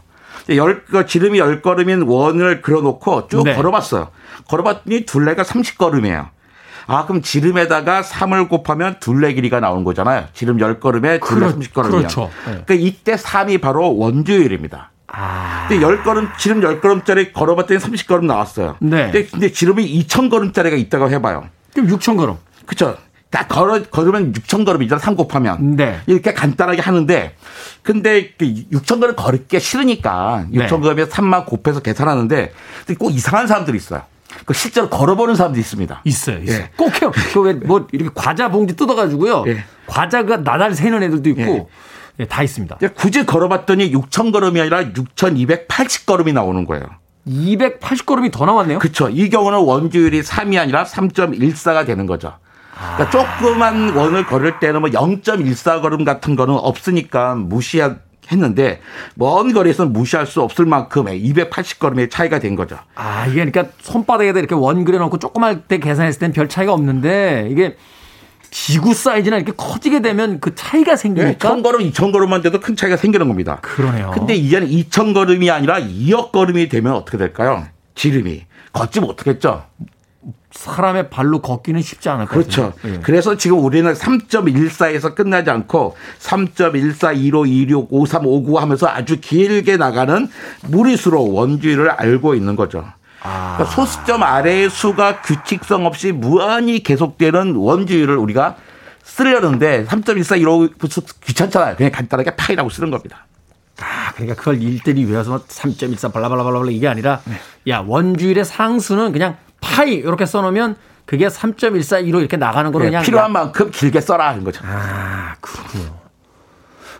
열, 그 지름이 10걸음인 원을 그려놓고 쭉 네. 걸어봤어요. 걸어봤더니 둘레가 30걸음이에요. 아, 그럼 지름에다가 3을 곱하면 둘레 길이가 나오는 거잖아요. 지름 10걸음에 둘레 그렇, 30걸음이면. 그렇죠. 네. 그러니까 이때 3이 바로 원주율입니다. 아. 근데 10걸음, 지름 10걸음짜리 걸어봤더니 30걸음 나왔어요. 네. 근데, 근데 지름이 2,000걸음짜리가 있다고 해봐요. 그럼 6,000걸음. 그쵸. 다 걸어, 걸으면 6,000걸음이잖아. 3 곱하면. 네. 이렇게 간단하게 하는데, 근데 6,000걸음 그 걸을 게 싫으니까 6,000걸음에 네. 3만 곱해서 계산하는데, 꼭 이상한 사람들이 있어요. 그 실제로 걸어보는 사람도 있습니다. 있어요. 있어요. 예. 꼭 해요. 그왜뭐 이렇게 과자 봉지 뜯어가지고요. 예. 과자가 나날 새는 애들도 있고. 예. 예, 다 있습니다. 굳이 걸어봤더니 6,000걸음이 아니라 6,280 걸음이 나오는 거예요. 280걸음이 더 나왔네요? 그렇죠. 이 경우는 원주율이 3이 아니라 3.14가 되는 거죠. 그러니까 아. 조그만 원을 걸을 때는 뭐 0.14걸음 같은 거는 없으니까 무시해 했는데 먼 거리에서는 무시할 수 없을 만큼의 280걸음의 차이가 된 거죠. 아, 이게 그러니까 손바닥에다 이렇게 원 그려놓고 조그만 때 계산했을 땐 별 차이가 없는데 이게 지구 사이즈나 이렇게 커지게 되면 그 차이가 생기니까. 네, 1000걸음, 2000걸음만 돼도 큰 차이가 생기는 겁니다. 그러네요. 근데 이제는 2000걸음이 아니라 2억 걸음이 되면 어떻게 될까요? 지름이. 걷지 못하겠죠. 사람의 발로 걷기는 쉽지 않을 것 그렇죠. 같아요. 예. 그래서 지금 우리는 3.14에서 끝나지 않고 3.14, 15, 26, 53, 59 하면서 아주 길게 나가는 무리수로 원주율을 알고 있는 거죠. 아. 그러니까 소수점 아래의 수가 규칙성 없이 무한히 계속되는 원주율을 우리가 쓰려는데 3.14, 15 귀찮잖아요. 그냥 간단하게 파이라고 쓰는 겁니다. 아, 그러니까 그걸 일들이 외워서 3.14 발라발라발라 이게 아니라 야 원주율의 상수는 그냥 파이 이렇게 써놓으면 그게 3.142로 이렇게 나가는 거로 네, 그냥 필요한 야- 만큼 길게 써라 하는 거죠. 아 그렇군요.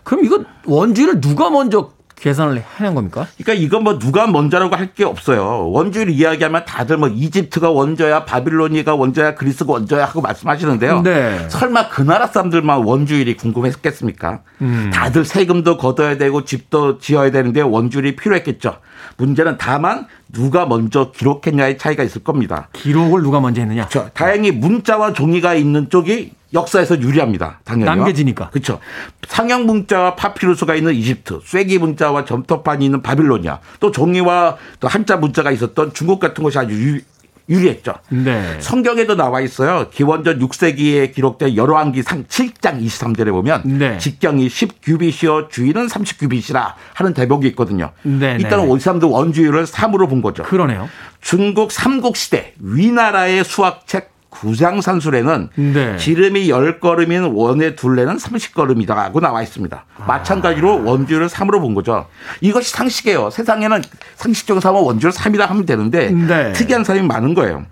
그럼 이거 원주율을 누가 먼저 계산을 해낸 겁니까? 그러니까 이건 뭐 누가 먼저라고 할 게 없어요. 원주율 이야기하면 다들 뭐 이집트가 원조야, 바빌로니아가 원조야, 그리스가 원조야 하고 말씀하시는데요. 네. 설마 그 나라 사람들만 원주율이 궁금했겠습니까? 음. 다들 세금도 걷어야 되고 집도 지어야 되는데 원주율이 필요했겠죠. 문제는 다만 누가 먼저 기록했냐의 차이가 있을 겁니다. 기록을 누가 먼저 했느냐? 저 다행히 문자와 종이가 있는 쪽이 역사에서 유리합니다. 당연히 남겨지니까. 그렇죠. 상형 문자와 파피루스가 있는 이집트, 쐐기 문자와 점토판이 있는 바빌로니아, 또 종이와 또 한자 문자가 있었던 중국 같은 곳이 아주 유, 유리했죠. 네. 성경에도 나와 있어요. 기원전 6세기에 기록된 열왕기 상 7장 23절에 보면 네. 직경이 10규빗이요 주인은 30규빗이라 하는 대목이 있거든요. 네, 일단은 네. 이 사람도 원주율을 3으로 본 거죠. 그러네요. 중국 삼국 시대 위나라의 수학책 구장산술에는 네. 지름이 10걸음인 원의 둘레는 30걸음이다라고 나와 있습니다. 아. 마찬가지로 원주율을 3으로 본 거죠. 이것이 상식이에요. 세상에는 상식적으로 삼아 원주율 3이라 하면 되는데 네. 특이한 사람이 많은 거예요.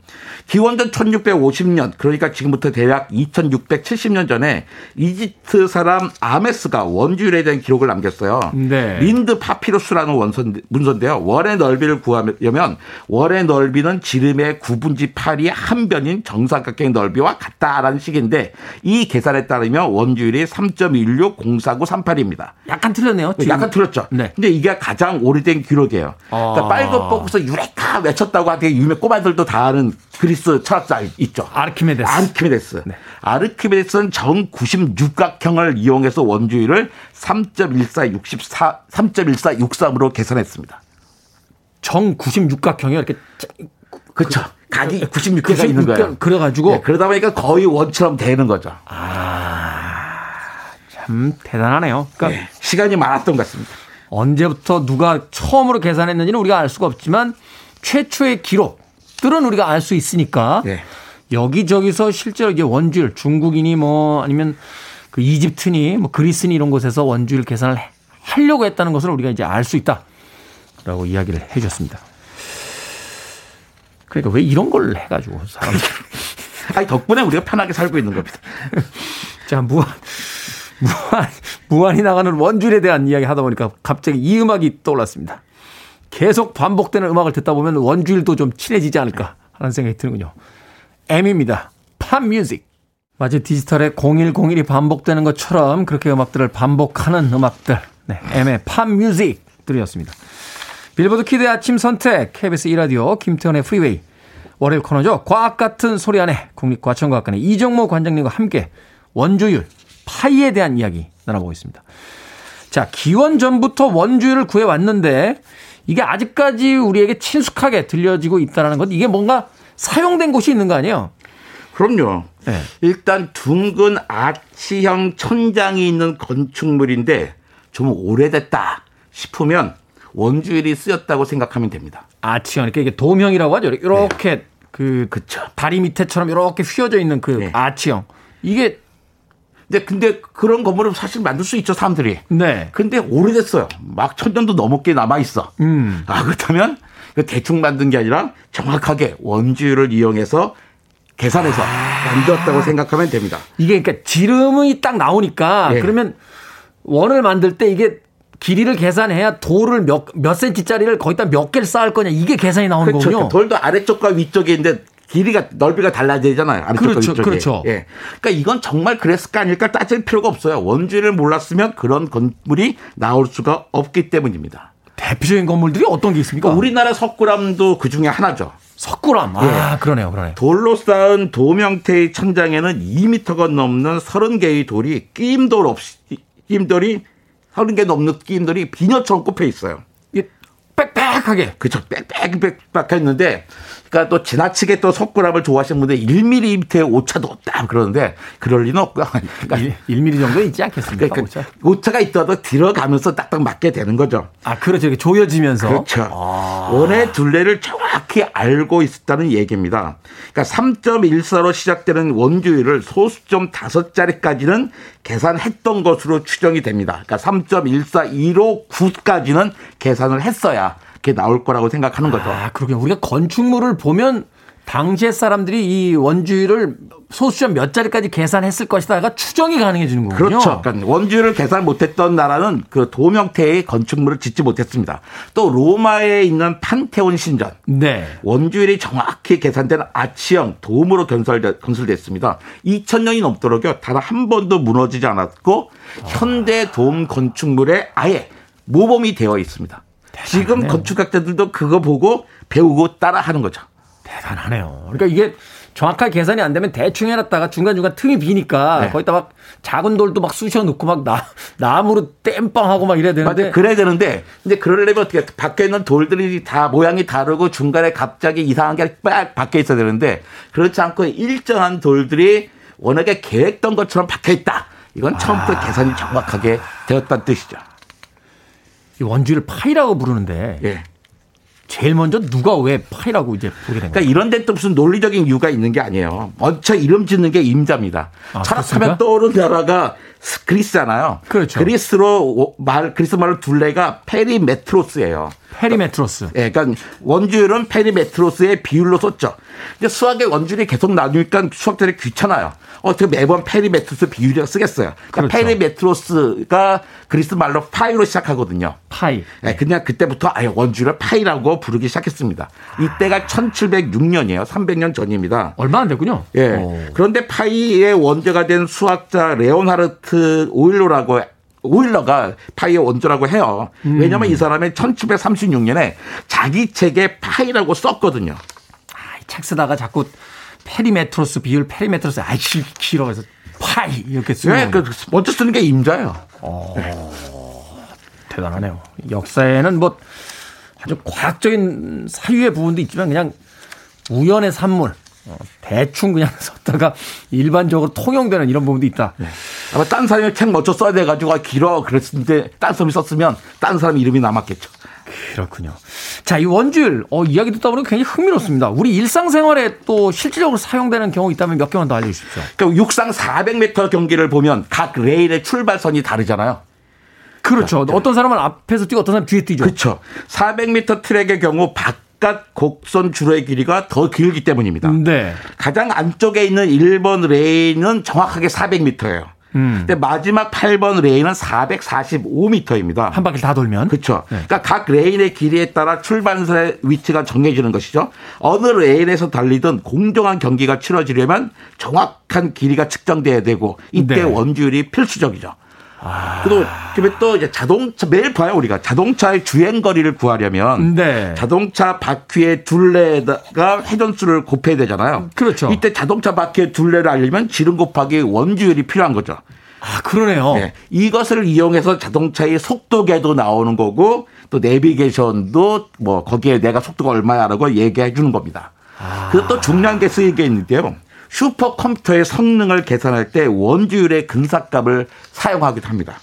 기원전 1650년 그러니까 지금부터 대략 2670년 전에 이집트 사람 아메스가 원주율에 대한 기록을 남겼어요. 네. 린드 파피루스라는 원선, 문서인데요. 월의 넓이를 구하려면 월의 넓이는 지름의 9분지 8이 한 변인 정 삼각형의 넓이와 같다라는 식인데 이 계산에 따르면 원주율이 3.16049338입니다. 약간 틀렸네요. 지금. 약간 틀렸죠. 네. 근데 이게 가장 오래된 기록이에요. 그러니까 아. 빨간 뽑고서 유레카 외쳤다고 하되 유명 꼬마들도 다 아는 그리스 철학자 있죠. 아르키메데스. 아르키메데스. 네. 아르키메데스는 정 96각형을 이용해서 원주율을 3.1464 3.1463으로 계산했습니다. 정 96각형이 이렇게 그렇죠. 각이 96개가 있는 96 거예요. 그래가지고 네, 그러다 보니까 거의 원처럼 되는 거죠. 참 대단하네요. 그러니까 네, 시간이 많았던 것 같습니다. 언제부터 누가 처음으로 계산했는지는 우리가 알 수가 없지만 최초의 기록들은 우리가 알 수 있으니까 네. 여기저기서 실제로 이제 원주율 중국인이 뭐 아니면 그 이집트니 뭐 그리스니 이런 곳에서 원주율 계산을 해- 하려고 했다는 것을 우리가 이제 알 수 있다라고 이야기를 해 주셨습니다. 그러니까 왜 이런 걸 해가지고 사람들 아니 덕분에 우리가 편하게 살고 있는 겁니다. 자 무한 무한 무한히 나가는 원주율에 대한 이야기 하다 보니까 갑자기 이 음악이 떠올랐습니다. 계속 반복되는 음악을 듣다 보면 원주율도 좀 친해지지 않을까 하는 생각이 드는군요. M입니다. 팝 뮤직. 마치 디지털의 0101이 반복되는 것처럼 그렇게 음악들을 반복하는 음악들. 네, M의 Pop Muzik 드렸습니다. 빌보드 키드의 아침 선택, KBS 2라디오, 김태훈의 프리웨이. 월요일 코너죠. 과학 같은 소리 안에 국립과천과학관의 이정모 관장님과 함께 원주율, 파이에 대한 이야기 나눠보고 있습니다. 자, 기원 전부터 원주율을 구해왔는데 이게 아직까지 우리에게 친숙하게 들려지고 있다는 건 이게 뭔가 사용된 곳이 있는 거 아니에요? 그럼요. 네. 일단 둥근 아치형 천장이 있는 건축물인데 좀 오래됐다 싶으면 원주율이 쓰였다고 생각하면 됩니다. 아치형, 이렇게 이게 도명이라고 하죠. 이렇게 그 그쵸. 다리 밑에처럼 이렇게 휘어져 있는 그 네. 아치형. 이게 근데 근데 그런 건물을 사실 만들 수 있죠 사람들이. 네. 근데 오래됐어요. 막 천년도 넘게 남아 있어. 음. 아 그렇다면 그 대충 만든 게 아니라 정확하게 원주율을 이용해서 계산해서 아. 만들었다고 생각하면 됩니다. 이게 그러니까 지름이 딱 나오니까 네. 그러면 원을 만들 때 이게 길이를 계산해야 돌을 몇, 몇 센치짜리를 거기다 몇 개를 쌓을 거냐 이게 계산이 나오는 그렇죠. 거군요. 돌도 아래쪽과 위쪽에 있는데 길이가 넓이가 달라지잖아요. 아래쪽 그렇죠, 위쪽에. 그렇죠. 예. 그러니까 이건 정말 그랬을까 아닐까 따질 필요가 없어요. 원주를 몰랐으면 그런 건물이 나올 수가 없기 때문입니다. 대표적인 건물들이 어떤 게 있습니까? 그러니까 우리나라 석굴암도 그 중에 하나죠. 석굴암. 아, 예. 그러네요, 그러네요. 돌로 쌓은 도명태의 천장에는 2미터가 넘는 30개의 돌이 끼임돌 없이, 끼임돌이 30개 넘는 끼임돌이 비녀처럼 꼽혀 있어요. 빽빽하게. 그렇죠. 빽빽빽빽했는데 그러니까 또 지나치게 또 석굴암을 좋아하시는 분들 1mm의 오차도 없다 그러는데 그럴 리는 없고요. 그러니까 1, mm 정도 있지 않겠습니까? 그러니까 오차? 오차가 있더라도 들어가면서 딱딱 맞게 되는 거죠. 아, 그렇죠. 이렇게 조여지면서. 그렇죠. 아. 원의 둘레를 정확히 알고 있었다는 얘기입니다. 그러니까 3.14로 시작되는 원주율을 소수점 5자리까지는 계산했던 것으로 추정이 됩니다. 그러니까 3.142로 9까지는 계산을 했어야 그렇게 나올 거라고 생각하는 거죠. 아, 그러게 우리가 건축물을 보면 당시의 사람들이 이 원주율을 소수점 몇 자리까지 계산했을 것이다가 추정이 가능해지는 거군요. 그렇죠. 그러니까 원주율을 계산 못했던 나라는 그 도명태의 건축물을 짓지 못했습니다. 또 로마에 있는 판테온 신전. 네. 원주율이 정확히 계산된 아치형 도움으로 건설되, 건설됐습니다. 2000년이 넘도록요. 단 한 번도 무너지지 않았고 아. 현대 도움 건축물에 아예 모범이 되어 있습니다. 지금 건축학자들도 그거 보고 배우고 따라하는 거죠. 대단하네요. 그러니까 이게 정확하게 계산이 안 되면 대충 해놨다가 중간중간 틈이 비니까 네. 거기다 막 작은 돌도 막 쑤셔 넣고 막 나, 나무로 땜빵하고 막 이래야 되는데. 맞아요. 그래야 되는데 이제 그러려면 어떻게 밖에 있는 돌들이 다 모양이 다르고 중간에 갑자기 이상한 게 빡 박혀 있어야 되는데 그렇지 않고 일정한 돌들이 워낙에 계획된 것처럼 박혀 있다. 이건 처음부터 아. 계산이 정확하게 되었다는 뜻이죠. 이 원주를 파이라고 부르는데 예. 제일 먼저 누가 왜 파이라고 이제 부르게 된 거예요? 그러니까 이런 데 또 무슨 논리적인 이유가 있는 게 아니에요. 먼저 이름 짓는 게 임자입니다. 아, 철학하면 떠오르는 나라가 그리스잖아요. 그렇죠. 그리스로 말 그리스 말로 둘레가 페리메트로스예요. 페리메트로스. 예, 그러니까 원주율은 페리메트로스의 비율로 썼죠. 근데 수학의 원주율이 계속 나누니까 수학자들이 귀찮아요. 어떻게 매번 페리메트로스 비율이라고 쓰겠어요. 그러니까 그렇죠. 페리메트로스가 그리스 말로 파이로 시작하거든요. 파이. 예, 그냥 그때부터 아예 원주율을 파이라고 부르기 시작했습니다. 이때가 1706년이에요. 300년 전입니다. 얼마 안 됐군요. 예. 오. 그런데 파이의 원조가 된 수학자 레오나르트 오일러라고 오일러가 파이의 원조라고 해요. 음. 왜냐하면 이 사람이 1736년에 자기 책에 파이라고 썼거든요. 아, 책 쓰다가 자꾸 페리메트로스 비율 페리메트로스 아이 길어 그래서 파이 이렇게 쓰는 네, 그 먼저 쓰는 게 임자예요. 어, 네. 대단하네요. 역사에는 뭐 아주 과학적인 사유의 부분도 있지만 그냥 우연의 산물 어, 대충 그냥 썼다가 일반적으로 통용되는 이런 부분도 있다. 네. 아마 딴 사람이 책 먼저 써야 돼가지고 아, 길어 그랬는데 딴 사람이 썼으면 딴 사람 이름이 남았겠죠. 그렇군요. 자, 이 원주율, 어, 이야기 듣다 보니 굉장히 흥미롭습니다. 우리 일상생활에 또 실질적으로 사용되는 경우 있다면 몇 개만 더 알려주십시오. 그러니까 육상 400m 경기를 보면 각 레인의 출발선이 다르잖아요. 그렇죠. 네. 어떤 사람은 앞에서 뛰고 어떤 사람은 뒤에 뛰죠. 그렇죠. 400m 트랙의 경우 바깥 곡선 줄의 길이가 더 길기 때문입니다. 네. 가장 안쪽에 있는 1번 레인은 정확하게 400m예요. 음. 근데 마지막 8번 레인은 445m입니다. 한 바퀴 다 돌면. 그렇죠. 네. 그러니까 각 레인의 길이에 따라 출발선의 위치가 정해지는 것이죠. 어느 레인에서 달리든 공정한 경기가 치러지려면 정확한 길이가 측정돼야 되고 이때 네. 원주율이 필수적이죠. 아. 그리고 또 이제 자동차 매일 봐요 우리가 자동차의 주행 거리를 구하려면 네. 자동차 바퀴의 둘레와 회전수를 곱해야 되잖아요. 그렇죠. 이때 자동차 바퀴의 둘레를 알려면 지름 곱하기 원주율이 필요한 거죠. 아 그러네요. 네. 이것을 이용해서 자동차의 속도계도 나오는 거고 또 내비게이션도 뭐 거기에 내가 속도가 얼마야라고 얘기해 주는 겁니다. 아. 그것도 게 쓰이게 있는데요. 슈퍼컴퓨터의 성능을 계산할 때 원주율의 근사값을 사용하기도 합니다.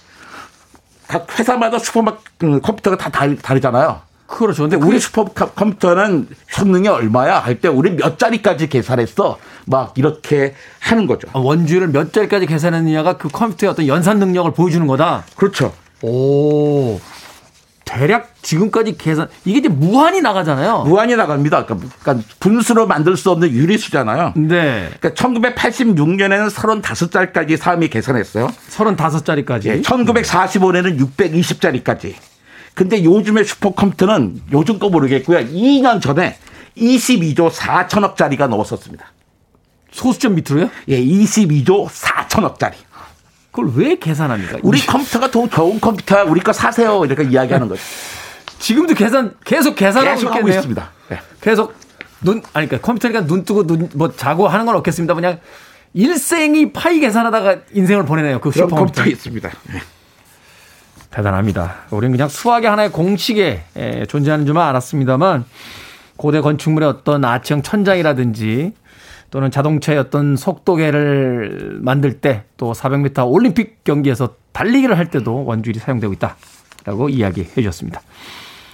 각 회사마다 슈퍼컴퓨터가 다 다르잖아요. 그렇죠. 근데 우리 슈퍼컴퓨터는 성능이 얼마야? 할 때 우리 몇 자리까지 계산했어? 막 이렇게 하는 거죠. 아, 원주율을 몇 자리까지 계산했느냐가 그 컴퓨터의 어떤 연산 능력을 보여주는 거다. 그렇죠. 오. 대략 지금까지 계산 이게 이제 무한히 나가잖아요. 무한히 나갑니다. 그러니까, 그러니까 분수로 만들 수 없는 유리수잖아요. 네. 그러니까 1986년에는 35자리까지 사람이 계산했어요. 35자리까지. 예, 1945년에는 620자리까지. 근데 요즘의 슈퍼컴퓨터는 요즘 거 모르겠고요. 2년 전에 22조 4천억짜리가 넘었었습니다. 소수점 밑으로요? 예, 22조 4천억짜리. 그걸 왜 계산합니까? 우리 컴퓨터가 더 좋은 컴퓨터야. 우리 거 사세요. 이렇게 이야기하는 거죠. 지금도 계산 계속 계산하고 계속 있겠네요. 있습니다. 네. 계속 눈 아니 그러니까 컴퓨터니까 눈 뜨고 눈 뭐 자고 하는 건 없겠습니다. 그냥 일생이 파이 계산하다가 인생을 보내네요. 그 슈퍼 컴퓨터. 컴퓨터 있습니다. 네. 대단합니다. 우리는 그냥 수학의 하나의 공식에 에, 존재하는 줄만 알았습니다만 고대 건축물의 어떤 아치형 천장이라든지 또는 자동차의 어떤 속도계를 만들 때 또 400m 올림픽 경기에서 달리기를 할 때도 원주율이 사용되고 있다라고 이야기해 주셨습니다.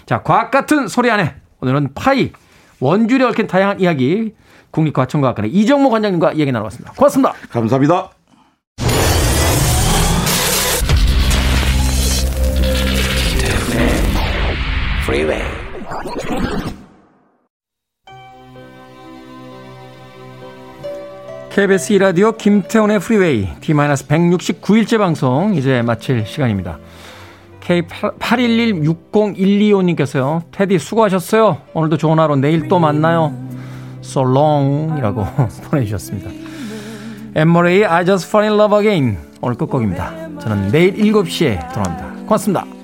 자, 과학 같은 소리 안에 오늘은 파이 원주율에 얽힌 다양한 이야기 국립과천과학관의 이정모 관장님과 이야기 나눠봤습니다. 고맙습니다. 감사합니다. Freeway. KBS 2라디오 김태훈의 프리웨이 D-169일째 방송 이제 마칠 시간입니다. K81160125님께서요. 태디 수고하셨어요. 오늘도 좋은 하루 내일 또 만나요. So long 이라고 보내주셨습니다. 앤 머레이 I just fall in love again 오늘 끝곡입니다. 저는 내일 7시에 돌아옵니다. 고맙습니다.